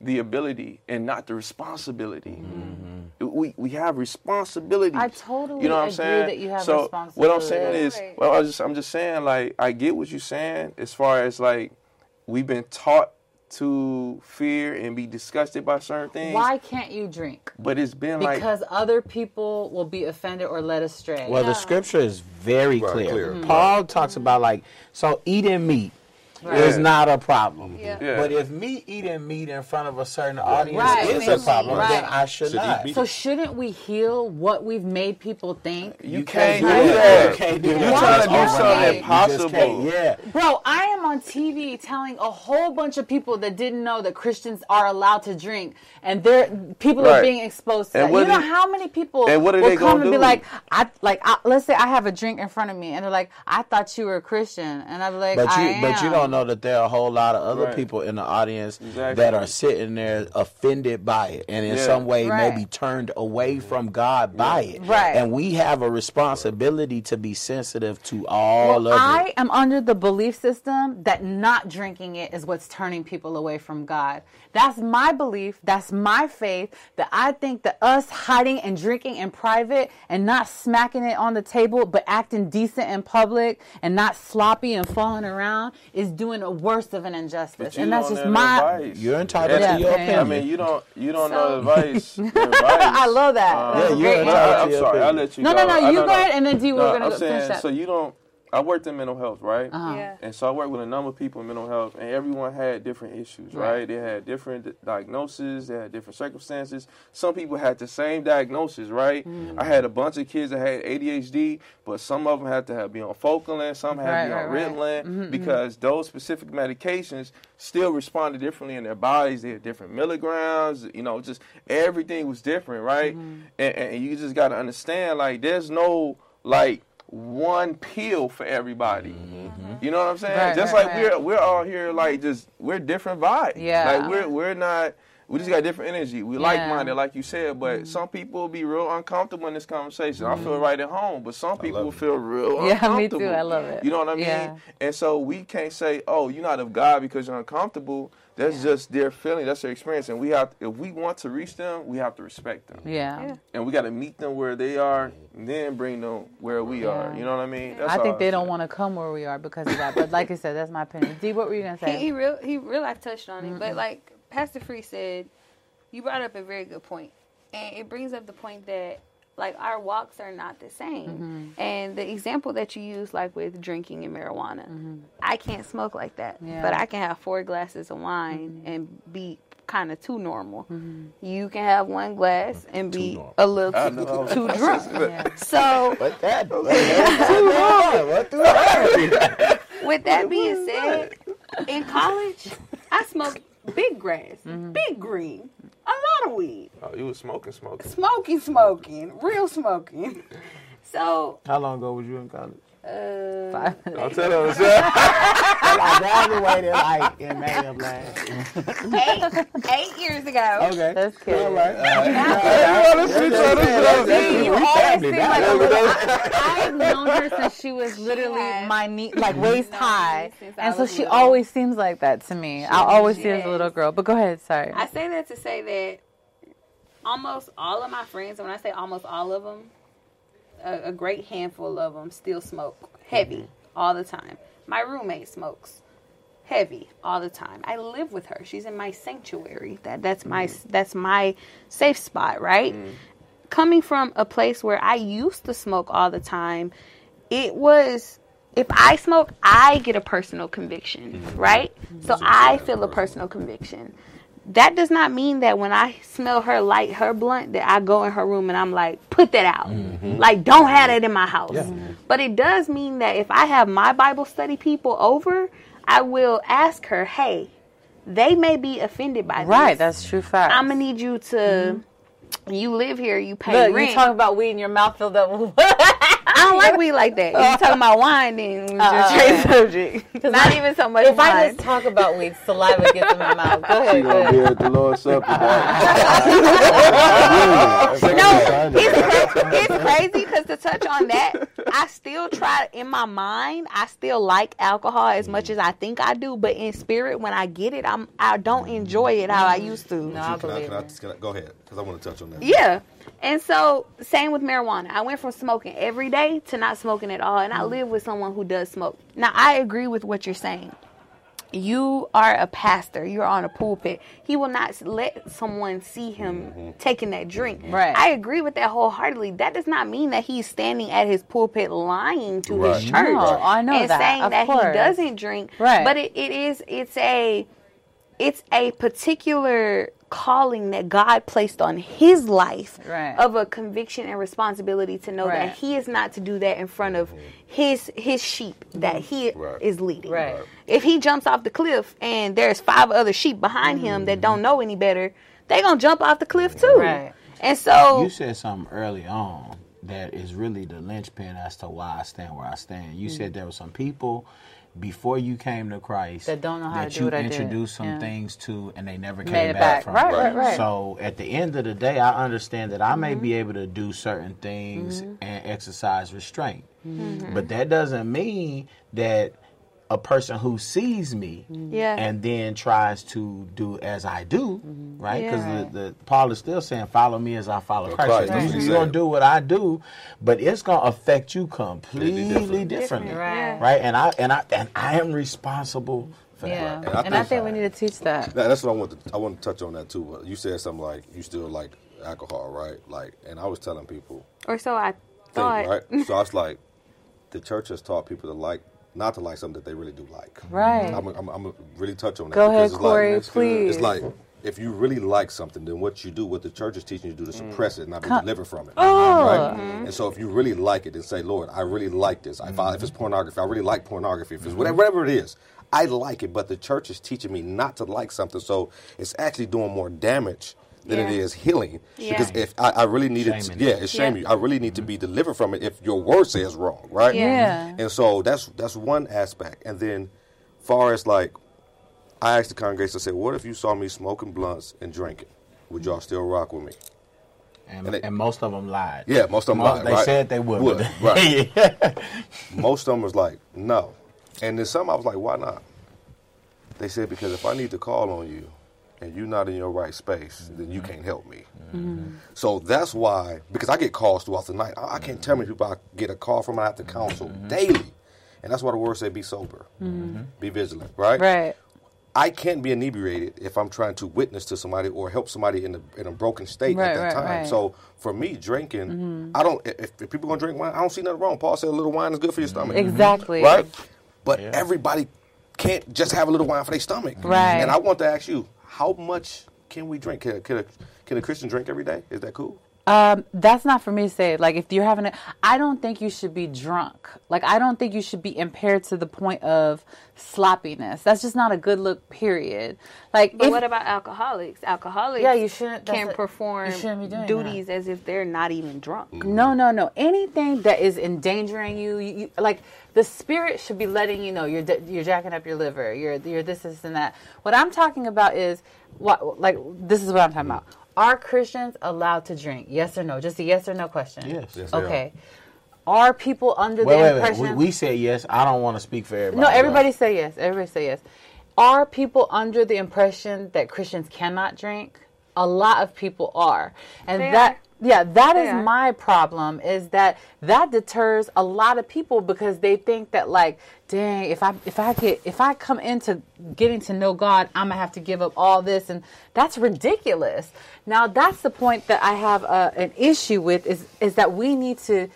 Speaker 4: the ability and not the responsibility. Mm-hmm. We we have responsibility.
Speaker 2: I totally
Speaker 4: you know what I'm
Speaker 2: agree
Speaker 4: saying?
Speaker 2: that you have
Speaker 4: so what I'm saying is, well, I just I'm just saying like I get what you're saying as far as like we've been taught to fear and be disgusted by certain things.
Speaker 2: Why can't you drink?
Speaker 4: But it's been like
Speaker 2: Because other people will be offended or led astray.
Speaker 5: Well, the scripture is very
Speaker 3: Right,
Speaker 5: clear.
Speaker 3: clear. Mhm.
Speaker 5: Paul talks about like so eating meat is not a problem.
Speaker 6: Yeah.
Speaker 4: Yeah.
Speaker 5: But if me eating meat in front of a certain audience
Speaker 2: Right.
Speaker 5: is a problem,
Speaker 2: Right.
Speaker 5: then I should
Speaker 3: Should eat
Speaker 5: not.
Speaker 3: meat.
Speaker 2: So shouldn't we heal what we've made people think?
Speaker 4: you can't do
Speaker 5: do
Speaker 4: that.
Speaker 5: You can't do
Speaker 4: You're
Speaker 5: that.
Speaker 4: trying to do
Speaker 2: Why?
Speaker 4: something
Speaker 2: You
Speaker 4: impossible.
Speaker 5: Yeah.
Speaker 2: Bro, I am on TV telling a whole bunch of people that didn't know that Christians are allowed to drink, and they're people are being exposed to
Speaker 4: And
Speaker 2: that.
Speaker 4: what
Speaker 2: You know
Speaker 4: do-
Speaker 2: how many people
Speaker 4: and what are
Speaker 2: will
Speaker 4: they
Speaker 2: come
Speaker 4: gonna
Speaker 2: and be
Speaker 4: do?
Speaker 2: like, I like, I, let's say I have a drink in front of me, and they're like, I thought you were a Christian, and I'm like,
Speaker 5: But you,
Speaker 2: I am.
Speaker 5: but you don't know that there are a whole lot of other
Speaker 4: Right.
Speaker 5: people in the audience
Speaker 4: Exactly.
Speaker 5: that are sitting there offended by it, and in
Speaker 4: Yeah.
Speaker 5: some way
Speaker 2: Right.
Speaker 5: maybe turned away from God by it.
Speaker 2: Right.
Speaker 5: And we have a responsibility to be sensitive to all
Speaker 2: Well,
Speaker 5: of it.
Speaker 2: I am under the belief system that not drinking it is what's turning people away from God. That's my belief. That's my faith. That I think that us hiding and drinking in private and not smacking it on the table, but acting decent in public and not sloppy and falling around is doing a worse of an injustice. And that's just my.
Speaker 4: advice.
Speaker 5: You're entitled
Speaker 2: Yeah,
Speaker 5: to your
Speaker 2: man.
Speaker 5: opinion.
Speaker 4: I mean, you don't you don't
Speaker 6: So-
Speaker 4: know advice. advice.
Speaker 2: I love that. That's
Speaker 5: Yeah, you're entitled
Speaker 2: answer.
Speaker 4: I, I'm
Speaker 5: your
Speaker 4: sorry, I'll let you
Speaker 2: No,
Speaker 4: go.
Speaker 2: no, no,
Speaker 4: I
Speaker 2: you go ahead, and then D, we're
Speaker 4: No,
Speaker 2: gonna
Speaker 4: I'm
Speaker 2: go
Speaker 4: saying,
Speaker 2: finish that.
Speaker 4: So you don't. I worked in mental health, right?
Speaker 2: Uh-huh.
Speaker 6: Yeah.
Speaker 4: And so I worked with a number of people in mental health, and everyone had different issues,
Speaker 2: Right.
Speaker 4: right? They had different di- diagnoses, they had different circumstances. Some people had the same diagnosis, right?
Speaker 2: Mm.
Speaker 4: I had a bunch of kids that had ADHD, but some of them had to have be on Focalin, some had
Speaker 2: Right,
Speaker 4: to be on
Speaker 2: right, right.
Speaker 4: Ritalin, because those specific medications still responded differently in their bodies. They had different milligrams, you know, just everything was different, right?
Speaker 2: Mm-hmm.
Speaker 4: And, and you just got to understand, like, there's no like one pill for everybody. Mm-hmm. You know what I'm saying?
Speaker 2: Right,
Speaker 4: just
Speaker 2: right,
Speaker 4: like
Speaker 2: right.
Speaker 4: we're we're all here like just we're different vibes.
Speaker 2: Yeah.
Speaker 4: Like we're we're not we just got different energy. We
Speaker 2: Yeah.
Speaker 4: like minded, like you said, but some people will be real uncomfortable in this conversation. I feel right at home, but some people will feel real
Speaker 2: Mm-hmm. Yeah, me
Speaker 4: uncomfortable.
Speaker 2: too. I love it.
Speaker 4: You know what I mean?
Speaker 2: Yeah.
Speaker 4: And so we can't say, "Oh, you're not of God because you're uncomfortable." That's just their feeling. That's their experience, and we have. If we want to reach them, we have to respect them,
Speaker 2: Yeah.
Speaker 6: Yeah.
Speaker 4: and we got to meet them where they are, and then bring them where we are.
Speaker 2: Yeah.
Speaker 4: You know what I mean? That's
Speaker 2: I think they
Speaker 4: I'm
Speaker 2: don't want to come where we are because of that. But like I said, that's my opinion. D, what were you gonna say?
Speaker 6: he real he real life touched on it, but like Pastor Free said, you brought up a very good point, and it brings up the point that like our walks are not the same.
Speaker 2: Mm-hmm.
Speaker 6: And the example that you use, like with drinking and marijuana, I can't smoke like that,
Speaker 2: Mm-hmm. Yeah. Mm-hmm.
Speaker 6: but I can have four glasses of wine and be kind of too normal. You can have one glass and be
Speaker 5: normal.
Speaker 6: a little
Speaker 4: I
Speaker 6: too, too drunk.
Speaker 2: Yeah.
Speaker 6: So
Speaker 5: What that? What that? What?
Speaker 6: With that being said, in college, I smoked big grass, mm-hmm. big green, a lot of weed,
Speaker 4: Oh, you was smoking, smoking.
Speaker 6: smoking, smoking, real smoking. So,
Speaker 5: How long ago was you in college?
Speaker 6: Uh,
Speaker 2: Five
Speaker 4: Don't
Speaker 2: minutes.
Speaker 4: tell them.
Speaker 5: I graduated like in May of last year.
Speaker 6: eight, eight years ago.
Speaker 5: Okay.
Speaker 2: That's cute.
Speaker 5: All right.
Speaker 2: See, you always seem like a
Speaker 5: what
Speaker 2: little, I, I've known her since she was literally
Speaker 6: has
Speaker 2: my knee, like waist high,
Speaker 6: me since I
Speaker 2: and so she
Speaker 6: little.
Speaker 2: always seems like that to me. I always see her as a little girl. But go ahead, sorry.
Speaker 6: I say that to say that almost all of my friends, when I say almost all of them, a, a great handful of them still smoke heavy all the time. My roommate smokes heavy all the time. I live with her. She's in my sanctuary. That that's my that's my safe spot, right? Coming from a place where I used to smoke all the time, it was if I smoke, I get a personal conviction, right? So I feel a personal conviction. That does not mean that when I smell her light, her blunt, that I go in her room and I'm like, put that out. Mm-hmm. Like, don't have that in my house. But it does mean that if I have my Bible study people over, I will ask her, hey, they may be offended by
Speaker 2: Right,
Speaker 6: this.
Speaker 2: Right, that's true fact.
Speaker 6: I'm gonna need you to. Mm-hmm. You live here. You pay
Speaker 2: Look,
Speaker 6: rent.
Speaker 2: you talking about weed and your mouth filled up. with-
Speaker 6: I don't like weed like that. If you talking about wine, then we just uh-uh. change subject. Not even so much
Speaker 2: if I just talk about weed, saliva gets in my mouth. Go ahead,
Speaker 4: You gonna be at the Lord's Supper.
Speaker 6: no, it's, cra- it's crazy because to touch on that, I still try in my mind. I still like alcohol as much as I think I do, but in spirit, when I get it, I'm I don't enjoy it how I mm-hmm. used to.
Speaker 2: No, I
Speaker 3: Can I,
Speaker 2: believe
Speaker 3: can I, can I, go ahead, because I want to touch on that.
Speaker 6: Yeah. And so, same with marijuana. I went from smoking every day to not smoking at all. And I mm-hmm. live with someone who does smoke. Now, I agree with what you're saying. You are a pastor, you're on a pulpit. He will not let someone see him mm-hmm. taking that drink.
Speaker 2: Right.
Speaker 6: I agree with that wholeheartedly. That does not mean that he's standing at his pulpit lying to
Speaker 3: Right.
Speaker 6: his church.
Speaker 2: No, I know
Speaker 6: and
Speaker 2: that,
Speaker 6: saying
Speaker 2: of
Speaker 6: that
Speaker 2: course.
Speaker 6: he doesn't drink.
Speaker 2: Right.
Speaker 6: But it, it is, it's a, it's a particular calling that God placed on his life
Speaker 2: Right.
Speaker 6: of a conviction and responsibility to know
Speaker 2: Right.
Speaker 6: that he is not to do that in front of his his sheep that he
Speaker 3: Right.
Speaker 6: is leading.
Speaker 2: Right.
Speaker 6: If he jumps off the cliff and there's five other sheep behind him that don't mm-hmm. know any better, they gonna jump off the cliff too.
Speaker 2: Right.
Speaker 6: And so
Speaker 5: You said something early on that is really the linchpin as to why I stand where I stand. You said mm-hmm. there were some people before you came to Christ
Speaker 2: That don't know how to do
Speaker 5: you
Speaker 2: what
Speaker 5: introduced some
Speaker 2: Yeah.
Speaker 5: things to and they never came back,
Speaker 2: back.
Speaker 5: from.
Speaker 2: Right, right, right.
Speaker 5: So at the end of the day, I understand that I may
Speaker 2: Mm-hmm.
Speaker 5: be able to do certain things
Speaker 2: Mm-hmm.
Speaker 5: and exercise restraint, but that doesn't mean that a person who sees me mm-hmm.
Speaker 6: Yeah.
Speaker 5: and then tries to do as I do, mm-hmm. right? Because
Speaker 6: Yeah.
Speaker 5: the, the Paul is still saying, "Follow me as I follow
Speaker 3: Well,
Speaker 5: Christ."
Speaker 3: Christ,
Speaker 5: So
Speaker 3: that's
Speaker 5: you-
Speaker 3: what he
Speaker 5: You're gonna do what I do, but it's gonna affect you completely
Speaker 3: different.
Speaker 5: differently,
Speaker 2: Right.
Speaker 5: right? And I and I and I am responsible for
Speaker 2: Yeah,
Speaker 5: that.
Speaker 3: And I
Speaker 2: and I
Speaker 3: think-
Speaker 2: think we need to teach that.
Speaker 3: That- that's what I want to. I want to touch on that too. But you said something like you still like alcohol, right? Like, and I was telling people,
Speaker 6: or so I
Speaker 3: think,
Speaker 6: thought.
Speaker 3: right? So I was like, the church has taught people to like, not to like something that they really do like.
Speaker 2: Right.
Speaker 3: I'm, I'm, I'm gonna really touch on that.
Speaker 2: Go ahead,
Speaker 3: it's
Speaker 2: Corey,
Speaker 3: Like,
Speaker 2: please.
Speaker 3: It's like if you really like something, then what you do, what the church is teaching you to do, to suppress it, and not be delivered from it.
Speaker 2: Oh.
Speaker 3: Right? Mm-hmm. And so if you really like it, then say, Lord, I really like this. If, I, if it's mm-hmm. pornography, I really like pornography. If it's mm-hmm. whatever, whatever it is, I like it. But the church is teaching me not to like something, so it's actually doing more damage than it
Speaker 6: Yeah.
Speaker 3: is healing.
Speaker 6: Yeah.
Speaker 3: Because if I, I really needed, to, yeah, it's shaming
Speaker 6: Yeah.
Speaker 3: you. I really need to be delivered from it if your word says wrong, right?
Speaker 2: Yeah.
Speaker 3: And so that's that's one aspect. And then, far as like, I asked the congregation, I said, "What if you saw me smoking blunts and drinking? Would y'all still rock with me?"
Speaker 5: And,
Speaker 3: And they-
Speaker 5: and most of them lied.
Speaker 3: Yeah, most of them
Speaker 5: Most-
Speaker 3: lied,
Speaker 5: They
Speaker 3: right?
Speaker 5: said they would.
Speaker 3: Would, right.
Speaker 5: Yeah.
Speaker 3: Most of them was like, "No," and then some I was like, "Why not?" They said because if I need to call on you, and you're not in your right space, then you mm-hmm. can't help me. Mm-hmm. So that's why, because I get calls throughout the night. I, I can't tell me people I get a call from. I have to mm-hmm. counsel daily, and that's why the word said, "Be sober, be vigilant." Right?
Speaker 2: Right.
Speaker 3: I can't be inebriated if I'm trying to witness to somebody or help somebody in a, in a broken state
Speaker 2: Right,
Speaker 3: at that
Speaker 2: right,
Speaker 3: time.
Speaker 2: right. Mm-hmm.
Speaker 3: So for me, drinking, I don't. If, if people gonna drink wine, I don't see nothing wrong. Paul said a little wine is good for your stomach.
Speaker 2: Exactly.
Speaker 3: Right. But everybody can't just have a little wine for their stomach.
Speaker 2: Right.
Speaker 3: And I want to ask you, how much can we drink? Can, a- can, a, can a Christian drink every day? Is that cool?
Speaker 2: Um, that's not for me to say. Like, if you're having a, I don't think you should be drunk. Like, I don't think you should be impaired to the point of sloppiness. That's just not a good look. Period. Like,
Speaker 6: But
Speaker 2: if,
Speaker 6: what about alcoholics? Alcoholics
Speaker 2: Yeah, you shouldn't- that's
Speaker 6: can
Speaker 2: a-
Speaker 6: perform
Speaker 2: you shouldn't be doing
Speaker 6: duties as if they're not even drunk.
Speaker 2: No, no, no. Anything that is endangering you, you, you like the spirit should be letting you know you're d- you're jacking up your liver. You're you're this, this, and that. What I'm talking about is what like this is what I'm talking about. Are Christians allowed to drink? Yes or no? Just a yes or no question.
Speaker 5: Yes.
Speaker 3: Yes, they are.
Speaker 2: Okay. Are people under
Speaker 5: Wait,
Speaker 2: the
Speaker 5: wait, wait.
Speaker 2: impression?
Speaker 5: We, we said yes. I don't want to speak for everybody.
Speaker 2: no, everybody say yes. Everybody say yes. Are people under the impression that Christians cannot drink? A lot of people are, and
Speaker 6: They
Speaker 2: that.
Speaker 6: are.
Speaker 2: Yeah, that
Speaker 6: They
Speaker 2: is
Speaker 6: are.
Speaker 2: my problem is that that deters a lot of people because they think that like, dang, if I if I get if I come into getting to know God, I'm gonna have to give up all this, and that's ridiculous. Now that's the point that I have uh, an issue with is is that we need to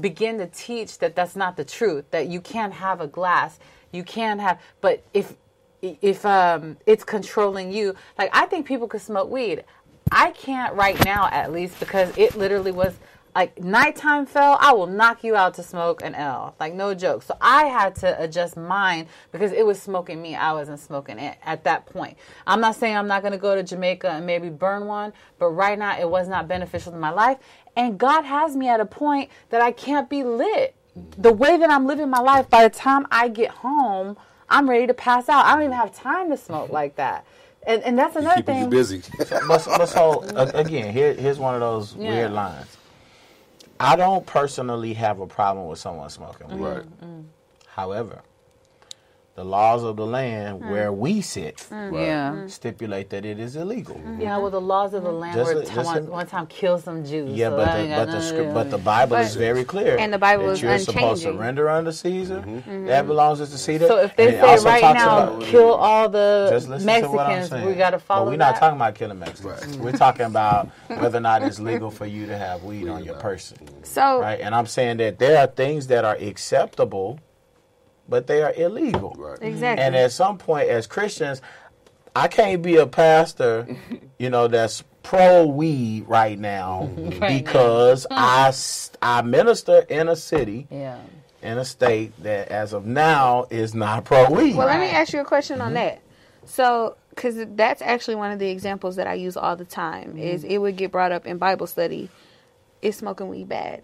Speaker 2: begin to teach that that's not the truth. That you can't have a glass, you can't have, but if if um it's controlling you, like I think people could smoke weed. I can't right now, at least, because it literally was like nighttime fell. I will knock you out to smoke an L, like no joke. So I had to adjust mine because it was smoking me. I wasn't smoking it at that point. I'm not saying I'm not going to go to Jamaica and maybe burn one, but right now it was not beneficial to my life. And God has me at a point that I can't be lit. The way that I'm living my life, by the time I get home, I'm ready to pass out. I don't even have time to smoke mm-hmm. like that. And, and that's another
Speaker 3: Keeping you
Speaker 2: thing.
Speaker 3: busy.
Speaker 5: but, but so a- again, here, here's one of those
Speaker 2: Yeah.
Speaker 5: weird lines. I don't personally have a problem with someone smoking. weed. Mm-hmm.
Speaker 3: right. Mm-hmm.
Speaker 5: However, the laws of the land
Speaker 2: Mm.
Speaker 5: where we sit mm.
Speaker 2: Yeah. Mm.
Speaker 5: stipulate that it is illegal. Mm-hmm.
Speaker 2: Yeah, well, the laws of the land
Speaker 5: Just-
Speaker 2: were
Speaker 5: just
Speaker 2: t- one,
Speaker 5: in-
Speaker 2: one time killed some Jews.
Speaker 5: Yeah,
Speaker 2: so
Speaker 5: but the,
Speaker 2: ain't got
Speaker 5: but the
Speaker 2: nothing
Speaker 5: script, but the. Bible
Speaker 6: But-
Speaker 5: is very clear.
Speaker 6: And the Bible
Speaker 5: that
Speaker 6: is
Speaker 5: you're supposed to
Speaker 6: unchanging.
Speaker 5: render unto Caesar. Mm-hmm. That mm-hmm. belongs to Caesar.
Speaker 2: So if they
Speaker 5: And
Speaker 2: say
Speaker 5: also
Speaker 2: right now,
Speaker 5: about-
Speaker 2: kill all the
Speaker 5: Just listen to what I'm
Speaker 2: Mexicans,
Speaker 5: saying.
Speaker 2: we got to follow
Speaker 5: But we're not
Speaker 2: that?
Speaker 5: talking about killing Mexicans. We're talking about whether or not it's legal for you to have weed on your person,
Speaker 6: So
Speaker 5: right? And I'm saying that there are things that are acceptable, but they are illegal.
Speaker 3: Right.
Speaker 6: exactly.
Speaker 5: And at some point, as Christians, I can't be a pastor, you know, that's pro weed right now because I I minister in a city
Speaker 2: Yeah.
Speaker 5: in a state that, as of now, is not pro weed.
Speaker 6: Well, let me ask you a question
Speaker 5: Mm-hmm.
Speaker 6: on that. So, because that's actually one of the examples that I use all the time
Speaker 5: Mm-hmm.
Speaker 6: is it would get brought up in Bible study. Is smoking weed bad?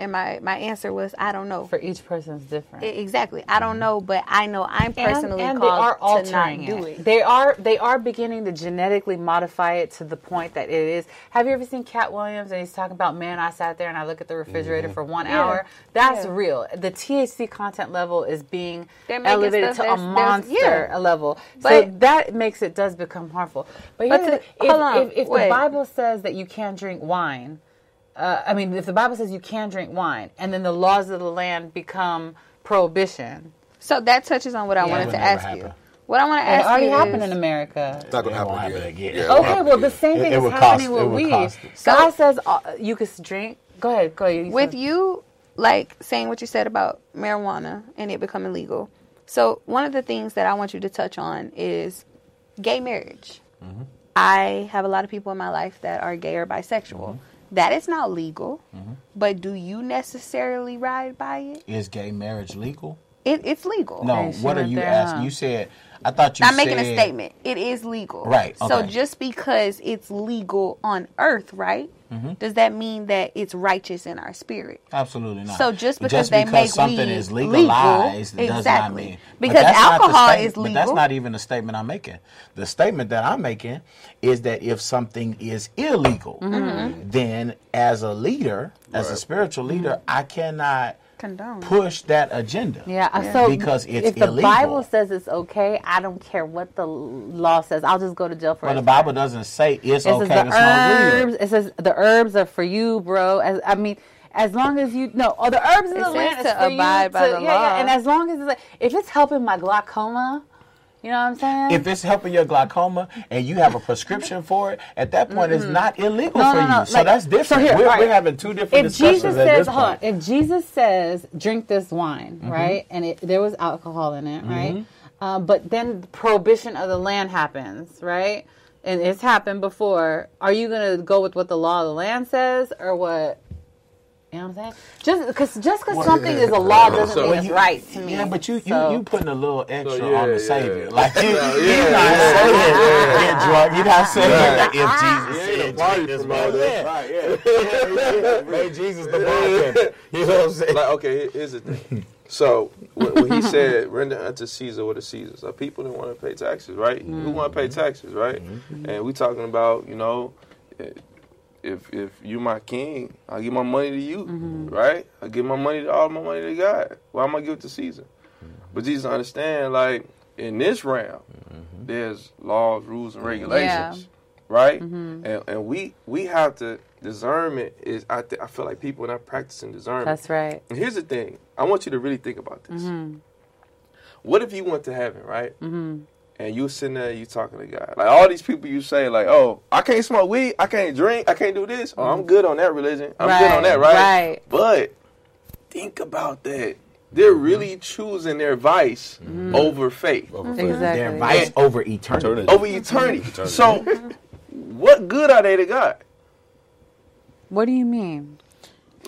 Speaker 6: And my my answer was I don't know.
Speaker 2: For each person's different.
Speaker 6: Exactly, I don't know, but I know I'm personally
Speaker 2: and, and they are
Speaker 6: called to not
Speaker 2: altering
Speaker 6: do
Speaker 2: it.
Speaker 6: it.
Speaker 2: They are they are beginning to genetically modify it to the point that it is. Have you ever seen Katt Williams and he's talking about man? I sat there and I look at the refrigerator mm-hmm. for one
Speaker 6: Yeah.
Speaker 2: hour. That's
Speaker 6: Yeah.
Speaker 2: real. The THC content level is being elevated to a
Speaker 6: that's- that's-
Speaker 2: monster
Speaker 6: yeah.
Speaker 2: level. so that makes it does become harmful. But,
Speaker 6: But
Speaker 2: here's
Speaker 6: to-
Speaker 2: if,
Speaker 6: hold on,
Speaker 2: if, if the. Bible says that you can't drink wine. Uh, I mean, if the Bible says you can drink wine, and then the laws of the land become prohibition,
Speaker 6: So that touches on what I
Speaker 2: Yeah.
Speaker 6: wanted to
Speaker 5: would never
Speaker 6: ask you. What I want to
Speaker 2: it
Speaker 6: ask
Speaker 2: already
Speaker 6: you
Speaker 2: happened
Speaker 6: is,
Speaker 2: in America.
Speaker 3: It's not gonna happen
Speaker 5: happen
Speaker 3: again.
Speaker 5: again.
Speaker 3: Yeah,
Speaker 2: Okay,
Speaker 3: happen
Speaker 2: well, the
Speaker 3: again.
Speaker 2: same
Speaker 5: It-
Speaker 2: thing
Speaker 5: it
Speaker 2: is happening
Speaker 5: cost-
Speaker 2: with
Speaker 5: would
Speaker 2: weed.
Speaker 5: cost it.
Speaker 2: God says uh, you can drink. Go ahead, go ahead. You
Speaker 6: with
Speaker 2: said-
Speaker 6: you like saying what you said about marijuana and it becoming legal. So one of the things that I want you to touch on is gay marriage.
Speaker 5: Mm-hmm.
Speaker 6: I have a lot of people in my life that are gay or bisexual.
Speaker 5: Mm-hmm.
Speaker 6: That is not legal, but do you necessarily ride by it?
Speaker 5: Is gay marriage legal?
Speaker 6: it it's legal.
Speaker 5: No. What are you asking?
Speaker 2: huh?
Speaker 5: You said. I thought you.
Speaker 6: I'm making a statement. It is legal.
Speaker 5: Right,
Speaker 6: So just because it's legal on earth, right?
Speaker 5: Mm-hmm.
Speaker 6: Does that mean that it's righteous in our spirit?
Speaker 5: Absolutely not.
Speaker 6: So just because they
Speaker 5: because
Speaker 6: make
Speaker 5: something
Speaker 6: weed
Speaker 5: is legalized
Speaker 6: legal,
Speaker 5: does not
Speaker 6: exactly.
Speaker 5: mean
Speaker 6: Because
Speaker 5: that's not
Speaker 6: alcohol
Speaker 5: statement-
Speaker 6: is
Speaker 5: But that's not even the statement I'm making. The statement that I'm making is that if something is illegal,
Speaker 6: Mm-hmm.
Speaker 5: then as a leader, as a spiritual leader, I cannot
Speaker 6: Condone.
Speaker 5: push that agenda.
Speaker 2: Yeah, uh, so
Speaker 5: Because it's
Speaker 2: if the
Speaker 5: illegal.
Speaker 2: Bible says it's okay, I don't care what the law says. I'll just go to jail for
Speaker 5: Well,
Speaker 2: it.
Speaker 5: the Bible doesn't say it's
Speaker 2: It
Speaker 5: okay to
Speaker 2: the
Speaker 5: smoke
Speaker 2: herbs. It says the herbs are for you, bro. As I mean, as long as you no, oh, the herbs in the
Speaker 6: says
Speaker 2: land is
Speaker 6: to
Speaker 2: for
Speaker 6: abide
Speaker 2: you
Speaker 6: by
Speaker 2: to,
Speaker 6: the
Speaker 2: yeah,
Speaker 6: law.
Speaker 2: yeah. And as long as it's like, if it's helping my glaucoma, you know what I'm saying?
Speaker 5: If it's helping your glaucoma and you have a prescription for it, at that point it's not illegal
Speaker 2: No,
Speaker 5: for
Speaker 2: no,
Speaker 5: you. So
Speaker 2: like-
Speaker 5: that's different.
Speaker 2: so here,
Speaker 5: we're,
Speaker 2: right.
Speaker 5: we're having two different
Speaker 2: if
Speaker 5: discussions
Speaker 2: Jesus says,
Speaker 5: this
Speaker 2: hold on, if Jesus says, drink this wine,
Speaker 5: Mm-hmm.
Speaker 2: right, and it, there was alcohol in it, right, um, but then the prohibition of the land happens, right, and it's happened before. Are you gonna go with what the law of the land says, or what? You know what I'm saying? Just because just because something is a law doesn't
Speaker 4: So-
Speaker 2: mean
Speaker 4: Well,
Speaker 2: it's
Speaker 5: you-
Speaker 2: right to me.
Speaker 5: Yeah, but you you,
Speaker 2: So-
Speaker 5: you putting a little extra
Speaker 4: So, yeah,
Speaker 5: on the
Speaker 4: yeah.
Speaker 5: Savior. Like you,
Speaker 4: Yeah,
Speaker 5: you're
Speaker 4: yeah,
Speaker 5: not
Speaker 4: yeah,
Speaker 5: saying
Speaker 4: yeah,
Speaker 5: get drunk. You're not saying
Speaker 4: Right.
Speaker 5: that if Jesus
Speaker 4: Yeah,
Speaker 5: said
Speaker 4: the party
Speaker 5: drink this
Speaker 4: promoter.
Speaker 5: wine. Right, yeah. yeah. Made Jesus the bartender. You know what I'm saying?
Speaker 4: like okay, here's the thing. So when, when he said, "Render unto Caesar what is Caesar's," are people that want to pay taxes, right? Who want to pay taxes, right? And we talking about, you know, eh, if if you my king, I give my money to you, mm-hmm. right? I give my money to all my money to God. Why am I give it to Caesar? Mm-hmm. But Jesus understand, like in this realm, mm-hmm. there's laws, rules, and regulations. right? And and we we have to discernment is I th- I feel like people are not practicing discernment.
Speaker 2: That's right.
Speaker 4: And here's the thing. I want you to really think about this. What if you went to heaven, right? Mm-hmm. And you sitting there, you talking to God. Like all these people you say, like, oh, I can't smoke weed, I can't drink, I can't do this. Oh, I'm good on that religion. I'm good on that, right?
Speaker 2: right.
Speaker 4: But think about that. They're really choosing their vice over faith,
Speaker 3: Over
Speaker 2: Exactly.
Speaker 5: Their vice over eternity.
Speaker 3: Eternity.
Speaker 4: over eternity. So, what good are they to God?
Speaker 2: What do you mean?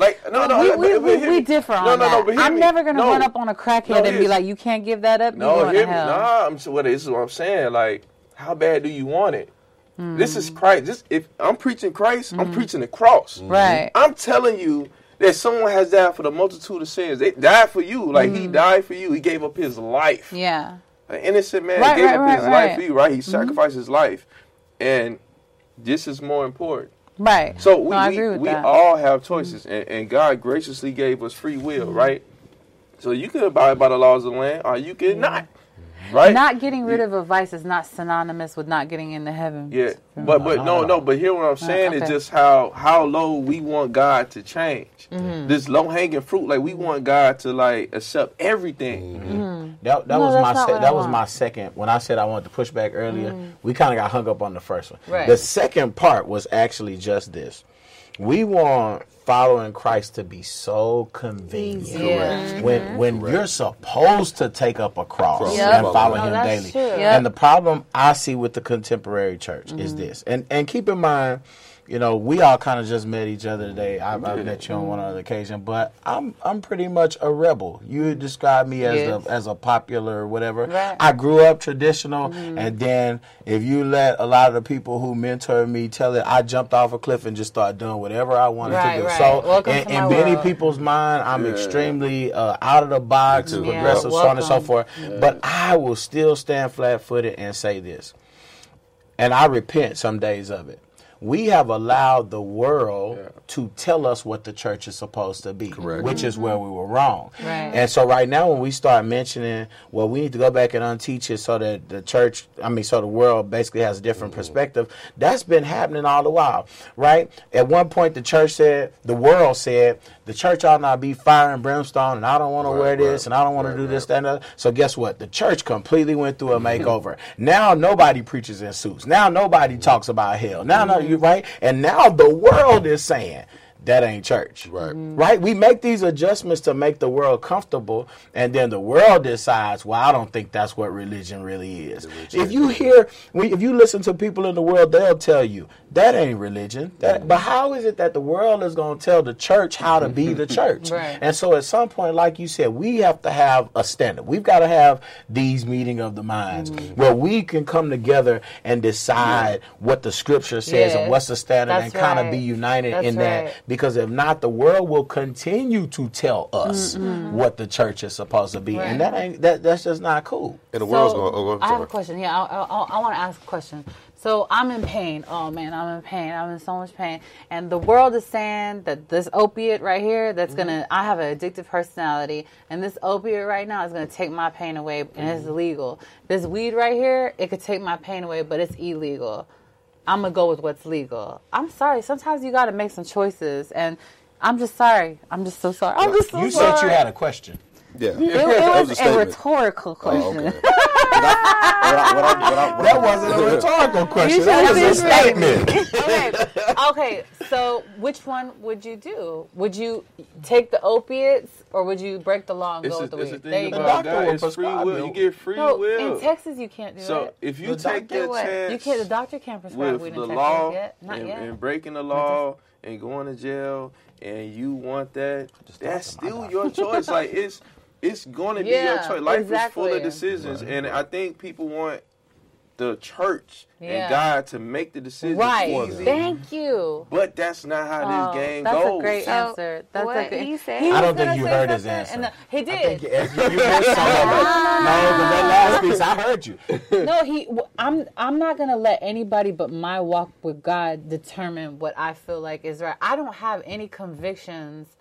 Speaker 4: Like, no, no,
Speaker 2: we, we, we, we differ on
Speaker 4: no, no,
Speaker 2: that.
Speaker 4: No, but
Speaker 2: I'm
Speaker 4: me.
Speaker 2: never gonna
Speaker 4: No.
Speaker 2: run up on a crackhead
Speaker 4: No,
Speaker 2: and be like, "You can't give that up.
Speaker 4: No, hear me.
Speaker 2: hell."
Speaker 4: Nah, I'm so what this is what I'm saying. Like, how bad do you want it? This is hmm. Christ. This if I'm preaching Christ, I'm hmm. preaching the cross. Hmm.
Speaker 2: Right.
Speaker 4: I'm telling you that someone has died for the multitude of sins. They died for you. Like he died for you. He gave up his life.
Speaker 2: Yeah.
Speaker 4: An innocent man
Speaker 2: Right,
Speaker 4: gave
Speaker 2: right,
Speaker 4: up
Speaker 2: right,
Speaker 4: his life for you, right? He mm-hmm. sacrificed his life. And this is more important.
Speaker 2: Right.
Speaker 4: So we,
Speaker 2: no,
Speaker 4: we, we all have choices, and, and God graciously gave us free will,
Speaker 2: Mm-hmm.
Speaker 4: right? So you can abide by the laws of the land, or you can not, right?
Speaker 2: not getting rid of a vice is not synonymous with not getting into heaven.
Speaker 4: yeah, but but no no. But here what I'm saying is just how how low we want God to change.
Speaker 2: Mm-hmm.
Speaker 4: This low hanging fruit, like we want God to like accept everything.
Speaker 2: Mm-hmm.
Speaker 5: That, that
Speaker 2: No,
Speaker 5: was my se- that was my second. When I said I wanted to push back earlier, we kind of got hung up on the first one.
Speaker 2: Right.
Speaker 5: The second part was actually just this: we want following Christ to be so convenient.
Speaker 2: Yeah.
Speaker 5: When when you're supposed to take up a cross
Speaker 3: Yep.
Speaker 5: and follow
Speaker 3: No,
Speaker 5: Him daily,
Speaker 2: true.
Speaker 5: and the problem I see with the contemporary church
Speaker 2: Mm-hmm.
Speaker 5: is this, and and keep in mind. You know, we all kind of just met each other today. Mm-hmm. I, I met you on mm-hmm. one other occasion, but I'm I'm pretty much a rebel. You describe me as
Speaker 2: Yes.
Speaker 5: a as a popular or whatever.
Speaker 2: Right.
Speaker 5: I grew up traditional, mm-hmm. and then if you let a lot of the people who mentored me tell it, I jumped off a cliff and just started doing whatever I wanted
Speaker 2: Right,
Speaker 5: to do.
Speaker 2: right.
Speaker 5: So,
Speaker 2: Welcome
Speaker 5: in, in many
Speaker 2: world.
Speaker 5: people's mind, I'm
Speaker 4: Yeah.
Speaker 5: extremely uh, out of the box,
Speaker 3: too.
Speaker 5: progressive,
Speaker 2: Yeah.
Speaker 5: so on and so
Speaker 2: Welcome.
Speaker 5: forth. But I will still stand flat footed and say this, and I repent some days of it. We have allowed the world to tell us what the church is supposed to be,
Speaker 3: Correct.
Speaker 5: which is where we were wrong.
Speaker 2: Right.
Speaker 5: And so right now, when we start mentioning, well, we need to go back and unteach it so that the church, I mean, so the world basically has a different mm-hmm. perspective. That's been happening all the while, right? At one point, the church said, the world said, the church ought not be fire and brimstone, and I don't want to
Speaker 3: Right,
Speaker 5: wear this,
Speaker 3: right,
Speaker 5: and I don't want
Speaker 3: right,
Speaker 5: to do this, that, and that. So guess what? The church completely went through a mm-hmm. makeover. now nobody preaches in suits. Now nobody mm-hmm. talks about hell. Now, no, you right? And now the world is saying. That ain't church.
Speaker 3: Right.
Speaker 5: Right? We make these adjustments to make the world comfortable, and then the world decides, well, I don't think that's what religion really is. If you hear, if you listen to people in the world, they'll tell you, that ain't religion. That, but how is it that the world is going to tell the church how to be the church?
Speaker 2: Right.
Speaker 5: And so at some point, like you said, we have to have a standard. We've got to have these meeting of the minds
Speaker 2: Mm-hmm.
Speaker 5: where we can come together and decide what the scripture says
Speaker 2: Yes.
Speaker 5: and what's the standard
Speaker 2: That's
Speaker 5: and kind of
Speaker 2: right.
Speaker 5: be united
Speaker 2: That's
Speaker 5: in that
Speaker 2: right.
Speaker 5: Because if not, the world will continue to tell us what the church is supposed to be,
Speaker 2: Right.
Speaker 5: and that ain't that. That's just not cool.
Speaker 3: And the world's going. Oh, I'm
Speaker 2: I have a question. Yeah, I, I, I want to ask a question. So I'm in pain. Oh man, I'm in pain. I'm in so much pain. And the world is saying that this opiate right here, that's gonna. Mm-hmm. I have an addictive personality, and this opiate right now is gonna take my pain away, and it's mm-hmm. illegal. This weed right here, it could take my pain away, but it's illegal. I'm gonna go with what's legal. I'm sorry. Sometimes you got to make some choices, and I'm just sorry. I'm just so sorry. I'm just so
Speaker 5: You
Speaker 2: sorry.
Speaker 5: said you had a question.
Speaker 3: Yeah,
Speaker 2: It, it
Speaker 3: that
Speaker 2: was,
Speaker 3: a
Speaker 2: a, rhetorical question.
Speaker 3: Oh, okay.
Speaker 5: That wasn't a rhetorical question.
Speaker 2: You
Speaker 5: That was a
Speaker 2: have
Speaker 5: statement.
Speaker 2: okay. okay, so which one would you do? Would you take the opiates or would you break the law and
Speaker 4: It's
Speaker 2: go
Speaker 4: a,
Speaker 2: with the
Speaker 4: it's a thing
Speaker 2: There you
Speaker 5: The
Speaker 2: go.
Speaker 4: about
Speaker 5: doctor
Speaker 4: God. free will.
Speaker 5: you.
Speaker 4: You get free
Speaker 2: No,
Speaker 4: will.
Speaker 2: in Texas you can't do that.
Speaker 4: So
Speaker 2: it.
Speaker 4: if you
Speaker 5: The
Speaker 4: take
Speaker 5: doctor
Speaker 4: the
Speaker 2: What?
Speaker 4: chance
Speaker 2: You can't. The doctor can't prescribe
Speaker 4: with
Speaker 2: weed
Speaker 4: the
Speaker 2: in Texas
Speaker 4: law
Speaker 2: yet. Not
Speaker 4: and,
Speaker 2: yet.
Speaker 4: and breaking the law and going to jail, and you want that, that's
Speaker 5: talking to my
Speaker 4: still your choice. Like it's it's going to be your choice. Life is full of
Speaker 2: exactly.
Speaker 4: decisions, and I think people want the church
Speaker 2: Yeah.
Speaker 4: and God to make the decisions
Speaker 2: right.
Speaker 4: for them.
Speaker 2: Thank you.
Speaker 4: But that's not how
Speaker 2: Oh,
Speaker 4: this game
Speaker 2: that's
Speaker 4: goes.
Speaker 2: That's a great
Speaker 6: So,
Speaker 2: answer. That's
Speaker 6: what
Speaker 2: a great.
Speaker 6: he said-
Speaker 5: I don't think you
Speaker 2: say
Speaker 5: heard his answer.
Speaker 2: and, uh, he
Speaker 5: I think
Speaker 2: did.
Speaker 5: you, you missed some of. No, but that last piece, I heard you.
Speaker 2: no, he. w- I'm. I'm not gonna let anybody but my walk with God determine what I feel like is right. I don't have any convictions.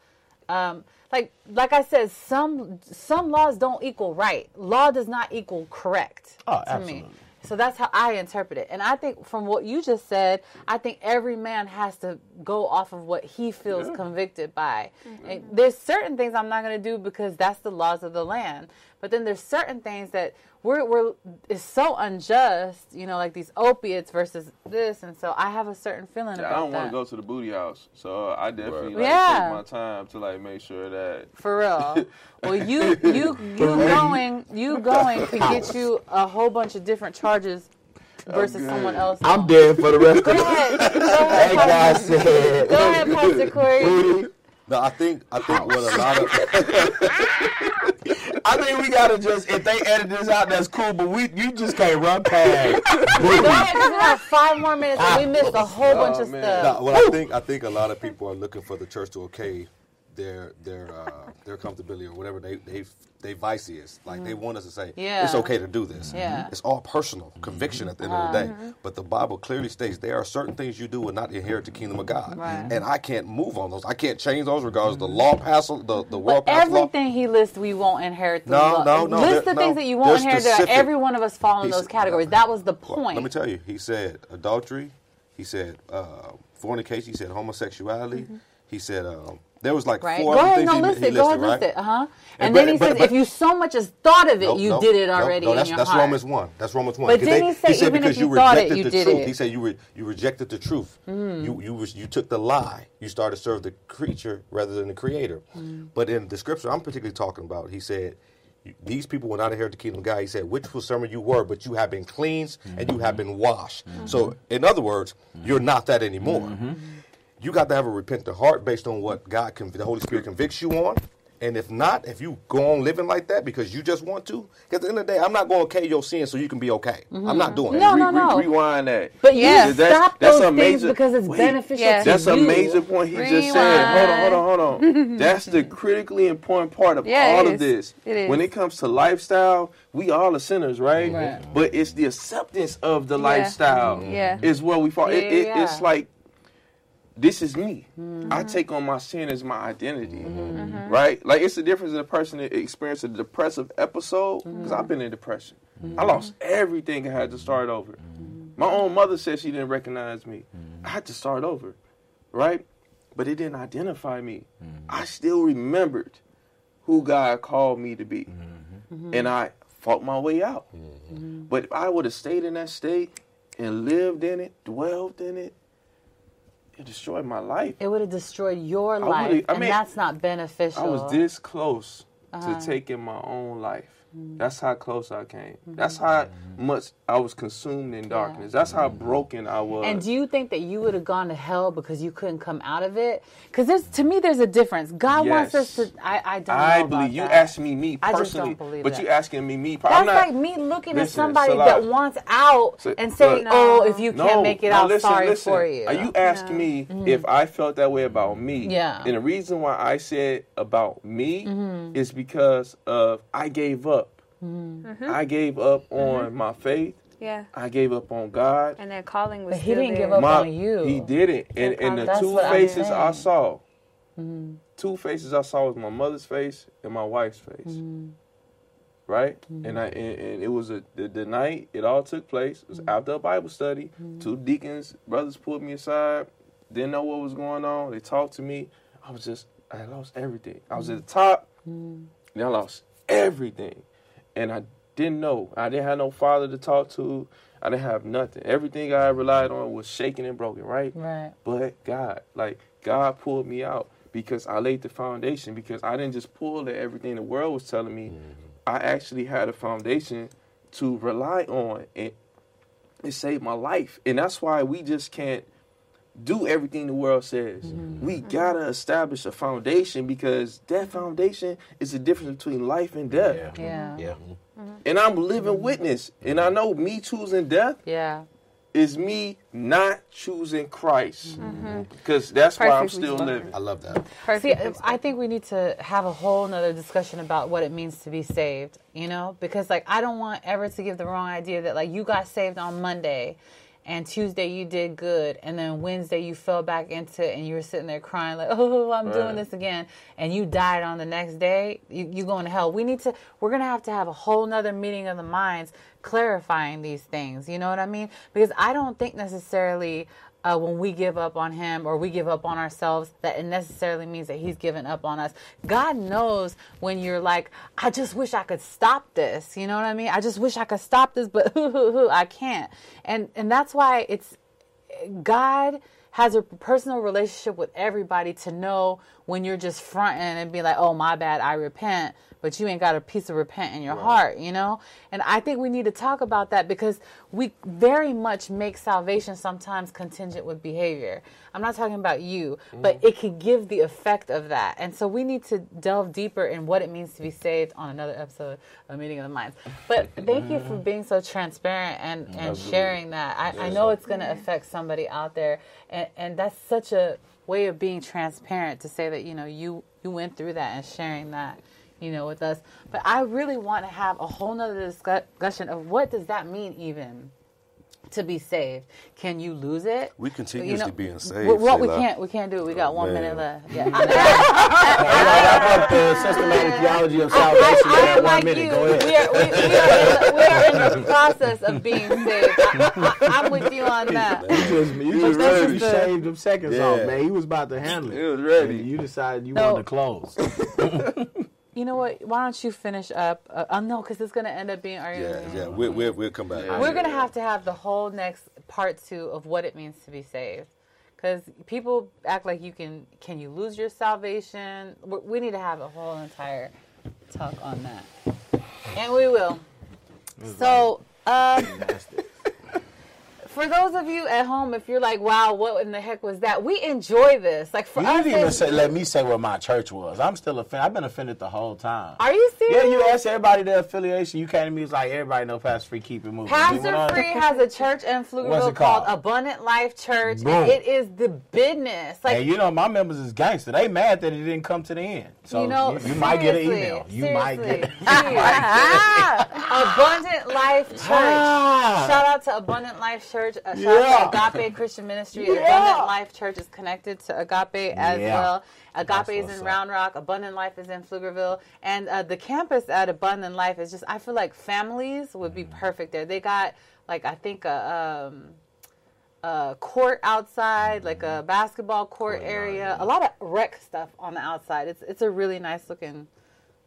Speaker 2: Um, like like I said, some some laws don't equal right. Law does not equal correct
Speaker 5: Oh,
Speaker 2: to
Speaker 5: absolutely.
Speaker 2: me. So that's how I interpret it. And I think from what you just said, I think every man has to go off of what he feels convicted by. Mm-hmm. And there's certain things I'm not going to do because that's the laws of the land. But then there's certain things that we're, we're is so unjust, you know, like these opiates versus this. And so I have a certain feeling
Speaker 4: Yeah,
Speaker 2: about
Speaker 4: I don't want to go to the booty house, so I definitely like
Speaker 2: Yeah.
Speaker 4: take my time to like make sure that
Speaker 2: For real. Well, you you you going you going could get you a whole bunch of different charges Oh,
Speaker 4: versus
Speaker 2: someone else.
Speaker 5: I'm dead for the rest
Speaker 2: Go
Speaker 5: of the
Speaker 2: ahead. Go
Speaker 5: That
Speaker 2: ahead,
Speaker 5: guy
Speaker 2: Pastor,
Speaker 5: said.
Speaker 2: go ahead, Pastor Corey.
Speaker 3: No, I think I think what a lot of
Speaker 5: I think we gotta just if they edit this out, that's cool. But we you just can't run past.
Speaker 2: Go ahead, 'cause we have five more minutes and we missed a whole bunch of oh,
Speaker 4: man.
Speaker 2: stuff.
Speaker 3: No, what I think I think a lot of people are looking for the church to okay their their uh, their comfortability or whatever they they they vice is. Like they want us to say
Speaker 2: Yeah.
Speaker 3: it's okay to do this.
Speaker 2: Yeah.
Speaker 3: It's all personal conviction at the end of the day. But the Bible clearly states there are certain things you do will not inherit the kingdom of God.
Speaker 2: Right.
Speaker 3: And I can't move on those. I can't change those regardless of the law pass the the world
Speaker 2: But
Speaker 3: pass law.
Speaker 2: everything he lists, we won't inherit. The
Speaker 3: No,
Speaker 2: law.
Speaker 3: no, no,
Speaker 2: List
Speaker 3: there-
Speaker 2: the things
Speaker 3: no.
Speaker 2: that you won't inherit.
Speaker 3: Specific-
Speaker 2: every one of us fall in those categories. That was the
Speaker 3: Well,
Speaker 2: point.
Speaker 3: let me tell you, he said adultery. He said uh, fornication. He said homosexuality. He said um, there was like
Speaker 2: Mm-hmm. Right.
Speaker 3: four
Speaker 2: Go ahead,
Speaker 3: things
Speaker 2: no,
Speaker 3: he,
Speaker 2: list
Speaker 3: he
Speaker 2: it. Go ahead,
Speaker 3: listed,
Speaker 2: list it. Uh huh.
Speaker 3: And
Speaker 2: And
Speaker 3: but-
Speaker 2: then he
Speaker 3: but-
Speaker 2: says,
Speaker 3: but-
Speaker 2: if you so much as thought of it,
Speaker 3: No,
Speaker 2: you
Speaker 3: no,
Speaker 2: did it
Speaker 3: no,
Speaker 2: already
Speaker 3: No,
Speaker 2: in
Speaker 3: that's,
Speaker 2: your
Speaker 3: that's
Speaker 2: heart.
Speaker 3: Romans one. That's Romans one.
Speaker 2: But didn't he say
Speaker 3: he said
Speaker 2: even
Speaker 3: because
Speaker 2: if you
Speaker 3: you
Speaker 2: thought it,
Speaker 3: rejected
Speaker 2: you
Speaker 3: the
Speaker 2: did
Speaker 3: truth.
Speaker 2: it?
Speaker 3: He said you re, you rejected the truth.
Speaker 2: Mm.
Speaker 3: You you was, you took the lie. You started to serve the creature rather than the creator.
Speaker 2: Mm.
Speaker 3: But in the scripture I'm particularly talking about, he said. These people will not inherit the kingdom of God. He said, which was some of you were, but you have been cleansed and you have been washed. So, in other words, you're not that anymore. You got to have a repentant heart based on what God, conv- the Holy Spirit convicts you on. And if not, if you go on living like that because you just want to, 'cause at the end of the day, I'm not going to okay your sin so you can be okay. I'm not mm-hmm. doing
Speaker 2: No,
Speaker 3: it.
Speaker 2: no, no.
Speaker 4: rewind that.
Speaker 2: But you
Speaker 6: Yeah.
Speaker 4: That's-
Speaker 2: stop
Speaker 4: that's
Speaker 2: those
Speaker 4: a
Speaker 2: things
Speaker 4: major-
Speaker 2: because it's
Speaker 4: wait,
Speaker 2: beneficial
Speaker 6: Yeah.
Speaker 2: to
Speaker 4: That's
Speaker 2: you.
Speaker 4: a major point he just said. Hold on, hold on, hold on. That's the critically important part of
Speaker 6: Yeah,
Speaker 4: all of this.
Speaker 6: It is.
Speaker 4: When it comes to lifestyle, we all are sinners, right?
Speaker 2: Right.
Speaker 4: But it's the acceptance of the
Speaker 6: Yeah.
Speaker 4: lifestyle
Speaker 6: Yeah.
Speaker 4: is where we fall. it, it,
Speaker 2: yeah.
Speaker 4: It's like this is me.
Speaker 2: Mm-hmm.
Speaker 4: I take on my sin as my identity, mm-hmm. Mm-hmm. right? Like it's the difference in a person that experienced a depressive episode because I've mm-hmm. been in depression. I lost everything and had to start over. My own mother said she didn't recognize me. I had to start over, right? But it didn't identify me. I still remembered who God called me to be, and I fought my way out. But if I would have stayed in that state and lived in it, dwelled in it, it destroyed my life.
Speaker 2: It would have destroyed your
Speaker 4: I
Speaker 2: life,
Speaker 4: I
Speaker 2: and
Speaker 4: mean,
Speaker 2: that's not beneficial.
Speaker 4: I was this close
Speaker 2: Uh-huh.
Speaker 4: to taking my own life. That's how close I came. That's how much I was consumed in darkness. That's how broken I was.
Speaker 2: And do you think that you would have gone to hell because you couldn't come out of it? Because there's to me, there's a difference. God wants us to. I, I don't.
Speaker 4: I
Speaker 2: know about
Speaker 4: believe you
Speaker 2: asked
Speaker 4: asking me, me
Speaker 2: I just
Speaker 4: personally,
Speaker 2: don't believe
Speaker 4: but
Speaker 2: that.
Speaker 4: you asking me, me.
Speaker 2: That's
Speaker 4: I'm not,
Speaker 2: like me looking at somebody
Speaker 4: Selah.
Speaker 2: that wants out
Speaker 4: So-
Speaker 2: and saying,
Speaker 4: look.
Speaker 2: "Oh, if you
Speaker 4: No,
Speaker 2: can't make it
Speaker 4: no,
Speaker 2: out,
Speaker 4: listen,
Speaker 2: sorry
Speaker 4: listen.
Speaker 2: for you."
Speaker 4: Are you asking me if I felt that way about me?
Speaker 2: Mm-hmm. Yeah.
Speaker 4: And the reason why I said about me
Speaker 2: Mm-hmm.
Speaker 4: is because of I gave up.
Speaker 2: Mm-hmm.
Speaker 4: I gave up on my faith.
Speaker 6: Yeah.
Speaker 4: I gave up on God.
Speaker 6: And that calling was
Speaker 2: But he didn't
Speaker 6: there.
Speaker 2: give up
Speaker 4: My-
Speaker 2: on you.
Speaker 4: He didn't. And, and the
Speaker 2: That's
Speaker 4: two
Speaker 2: what I'm
Speaker 4: faces I
Speaker 2: saying. Mm-hmm.
Speaker 4: saw, two faces I saw was my mother's face and my wife's face.
Speaker 2: Mm-hmm.
Speaker 4: Right? And I and, and it was a the, the night it all took place. It was
Speaker 2: Mm-hmm.
Speaker 4: after a Bible study. Two deacons, brothers pulled me aside, didn't know what was going on. They talked to me. I was just I lost everything. I was at the top,
Speaker 2: Mm-hmm.
Speaker 4: and I lost everything. And I didn't know. I didn't have no father to talk to. I didn't have nothing. Everything I relied on was shaken and broken, right?
Speaker 2: Right.
Speaker 4: But God, like God pulled me out because I laid the foundation because I didn't just pull at everything the world was telling me. Mm-hmm. I actually had a foundation to rely on and it saved my life. And that's why we just can't do everything the world says. Mm-hmm. We gotta establish a foundation because that foundation is the difference between life and death.
Speaker 2: Yeah.
Speaker 5: Yeah. Mm-hmm.
Speaker 4: And I'm a living mm-hmm. witness. And I know me choosing death
Speaker 2: Yeah.
Speaker 4: is me not choosing Christ. Because that's why I'm still
Speaker 6: spoken.
Speaker 4: living.
Speaker 3: I love that.
Speaker 2: See, I think we need to have a whole nother discussion about what it means to be saved, you know? Because, like, I don't want ever to give the wrong idea that, like, you got saved on Monday and Tuesday you did good, and then Wednesday you fell back into it, and you were sitting there crying like, "Oh, I'm doing this again," and you died on the next day, you you going to hell. We need to. We're gonna have to have a whole nother meeting of the minds, clarifying these things. You know what I mean? Because I don't think necessarily. Uh, when we give up on him or we give up on ourselves, that it necessarily means that he's given up on us. God knows when you're like, I just wish I could stop this. You know what I mean? I just wish I could stop this, but I can't. And and that's why it's God has a personal relationship with everybody to know when you're just fronting and be like, "Oh, my bad, I repent," but you ain't got a piece of repent in your heart, you know. And I think we need to talk about that because we very much make salvation sometimes contingent with behavior. I'm not talking about you, mm-hmm. but it can give the effect of that. And so we need to delve deeper in what it means to be saved on another episode of Meeting of the Minds. But thank you for mm-hmm. being so transparent and, and sharing that. I, I know it's going to affect somebody out there, and, and that's such a way of being transparent to say that you know you you went through that and sharing that you know with us. But I really want to have a whole nother discussion of what does that mean even to be saved. Can you lose it?
Speaker 3: We continuously being saved,
Speaker 2: What, what we
Speaker 3: Selah.
Speaker 2: can't we can't do it. We got oh, one
Speaker 3: man.
Speaker 2: minute left. Yeah.
Speaker 5: I put the systematic theology of salvation in
Speaker 2: I
Speaker 5: that
Speaker 2: am
Speaker 5: one
Speaker 2: like
Speaker 5: minute.
Speaker 2: you.
Speaker 5: Go ahead.
Speaker 2: We are, we, we, are in the, we are in the process of being saved. I, I, I'm with you on that.
Speaker 5: You just, you
Speaker 4: was
Speaker 5: just
Speaker 4: ready.
Speaker 5: ready. shaved them seconds
Speaker 3: Yeah.
Speaker 5: off, man. He was about to handle it.
Speaker 4: He was ready.
Speaker 5: And you decided you
Speaker 2: No.
Speaker 5: wanted to close.
Speaker 2: You know what? Why don't you finish up? Uh, uh, no, because it's going to end up being
Speaker 3: Yeah,
Speaker 2: argument.
Speaker 3: yeah. We'll, we'll, we'll come back.
Speaker 2: We're going to have to have the whole next part two of what it means to be saved. Because people act like you can, can you lose your salvation? We we need to have a whole entire talk on that. And we will. So, um, for those of you at home, if you're like, wow, what in the heck was that? We enjoy this. Like, for
Speaker 5: You
Speaker 2: us,
Speaker 5: didn't even say, let me say what my church was. I'm still offended. I've been offended the whole time.
Speaker 2: are you serious?
Speaker 5: Yeah, you asked everybody their affiliation. You came to me, it's like everybody know Pastor Free, keep it moving. You went
Speaker 2: Pastor Free has a church in
Speaker 5: What's
Speaker 2: Pflugerville called
Speaker 5: called?
Speaker 2: Abundant Life Church.
Speaker 5: Boom.
Speaker 2: And it is the business. Like
Speaker 5: and you know, my members is gangster. They mad that it didn't come to the end. So
Speaker 2: you know,
Speaker 5: you, you might get an email. You might get.
Speaker 2: seriously. Ah, Abundant Life Church.
Speaker 5: Ah.
Speaker 2: Shout out to Abundant Life Church. Uh, shout
Speaker 5: Yeah.
Speaker 2: Agape Christian Ministry.
Speaker 5: Yeah.
Speaker 2: Abundant Life Church is connected to Agape as
Speaker 5: Yeah.
Speaker 2: well. Agape is in. Round Rock. Abundant Life is in Pflugerville. And uh, the campus at Abundant Life is just, I feel like families would be perfect there. They got, like, I think a. Um, a court outside, like a basketball court area, a lot of rec stuff on the outside. It's it's a really nice looking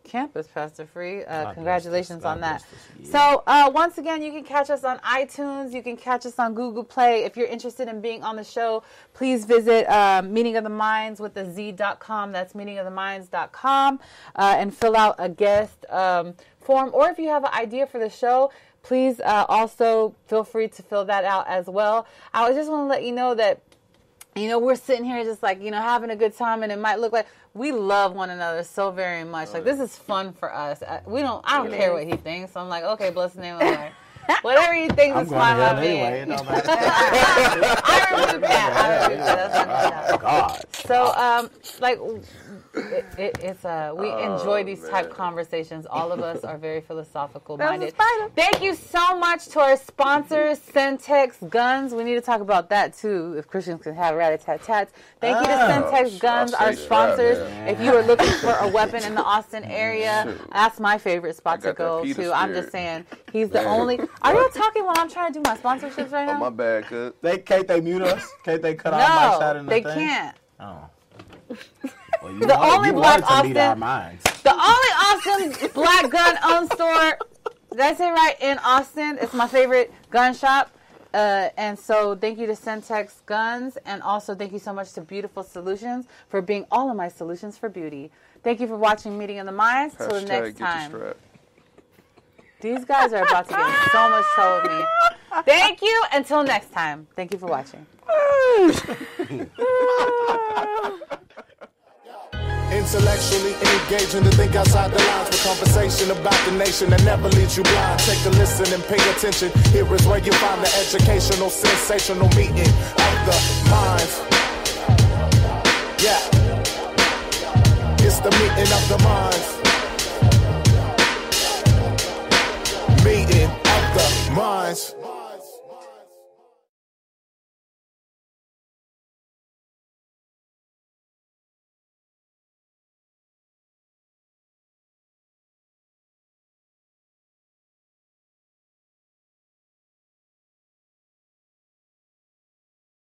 Speaker 2: campus, Pastor Free. Uh, congratulations. On that. So uh, once again, you can catch us on iTunes. You can catch us on Google Play. If you're interested in being on the show, please visit uh, Meeting of the Minds with the Z.com. That's meetingoftheminds.com uh, and fill out a guest um, form. Or if you have an idea for the show, please uh, also feel free to fill that out as well. I just want to let you know that you know, we're sitting here just like, you know, having a good time and it might look like we love one another so very much. Like this is fun for us. I, we don't I don't
Speaker 6: It
Speaker 2: care
Speaker 6: is.
Speaker 2: what he thinks. So I'm like, okay, bless the name of the Lord. Whatever he thinks
Speaker 5: I'm
Speaker 2: is fine by me.
Speaker 5: anyway. It don't matter.
Speaker 2: I remove that. I remove that. That's not gonna happen.
Speaker 5: God.
Speaker 2: So, um, like, it, it, it's uh, we
Speaker 5: Oh,
Speaker 2: enjoy these type conversations. All of us are very philosophical
Speaker 6: That was
Speaker 2: minded. Thank you so much to our sponsors, Centex Guns. We need to talk about that too. If Christians can have rat tat tats. Thank you to
Speaker 5: Oh,
Speaker 2: Centex Guns, our sponsors.
Speaker 4: man.
Speaker 2: If you are looking for a weapon in the Austin area,
Speaker 4: Shoot.
Speaker 2: that's my favorite spot to go
Speaker 4: Peter
Speaker 2: to. I'm just saying, he's the only. Are y'all talking while I'm trying to do my sponsorships right
Speaker 4: Oh
Speaker 2: now?
Speaker 4: my bad, cuz.
Speaker 5: They can't they mute us? Can't they cut our mics out
Speaker 2: no,
Speaker 5: in the
Speaker 2: they
Speaker 5: thing?
Speaker 2: can't.
Speaker 5: Oh. Well, you
Speaker 2: The
Speaker 5: wanted-
Speaker 2: only
Speaker 5: you
Speaker 2: black
Speaker 5: wanted to meet
Speaker 2: Austin-
Speaker 5: our minds.
Speaker 2: The only Austin black gun owned store, did I say right, in Austin. It's my favorite gun shop. Uh, and so thank you to Centex Guns. And also thank you so much to Beautiful Solutions for being all of my solutions for beauty. Thank you for watching Meeting of the Minds. Till the next time. These guys are about to get in so much trouble with me. Thank you. Until next time. Thank you for watching.
Speaker 1: Intellectually engaging to think outside the lines with conversation about the nation that never leaves you blind. Take a listen and pay attention. Here is where you find the educational, sensational meeting of the minds. Yeah. It's the meeting of the minds. Meeting of the minds.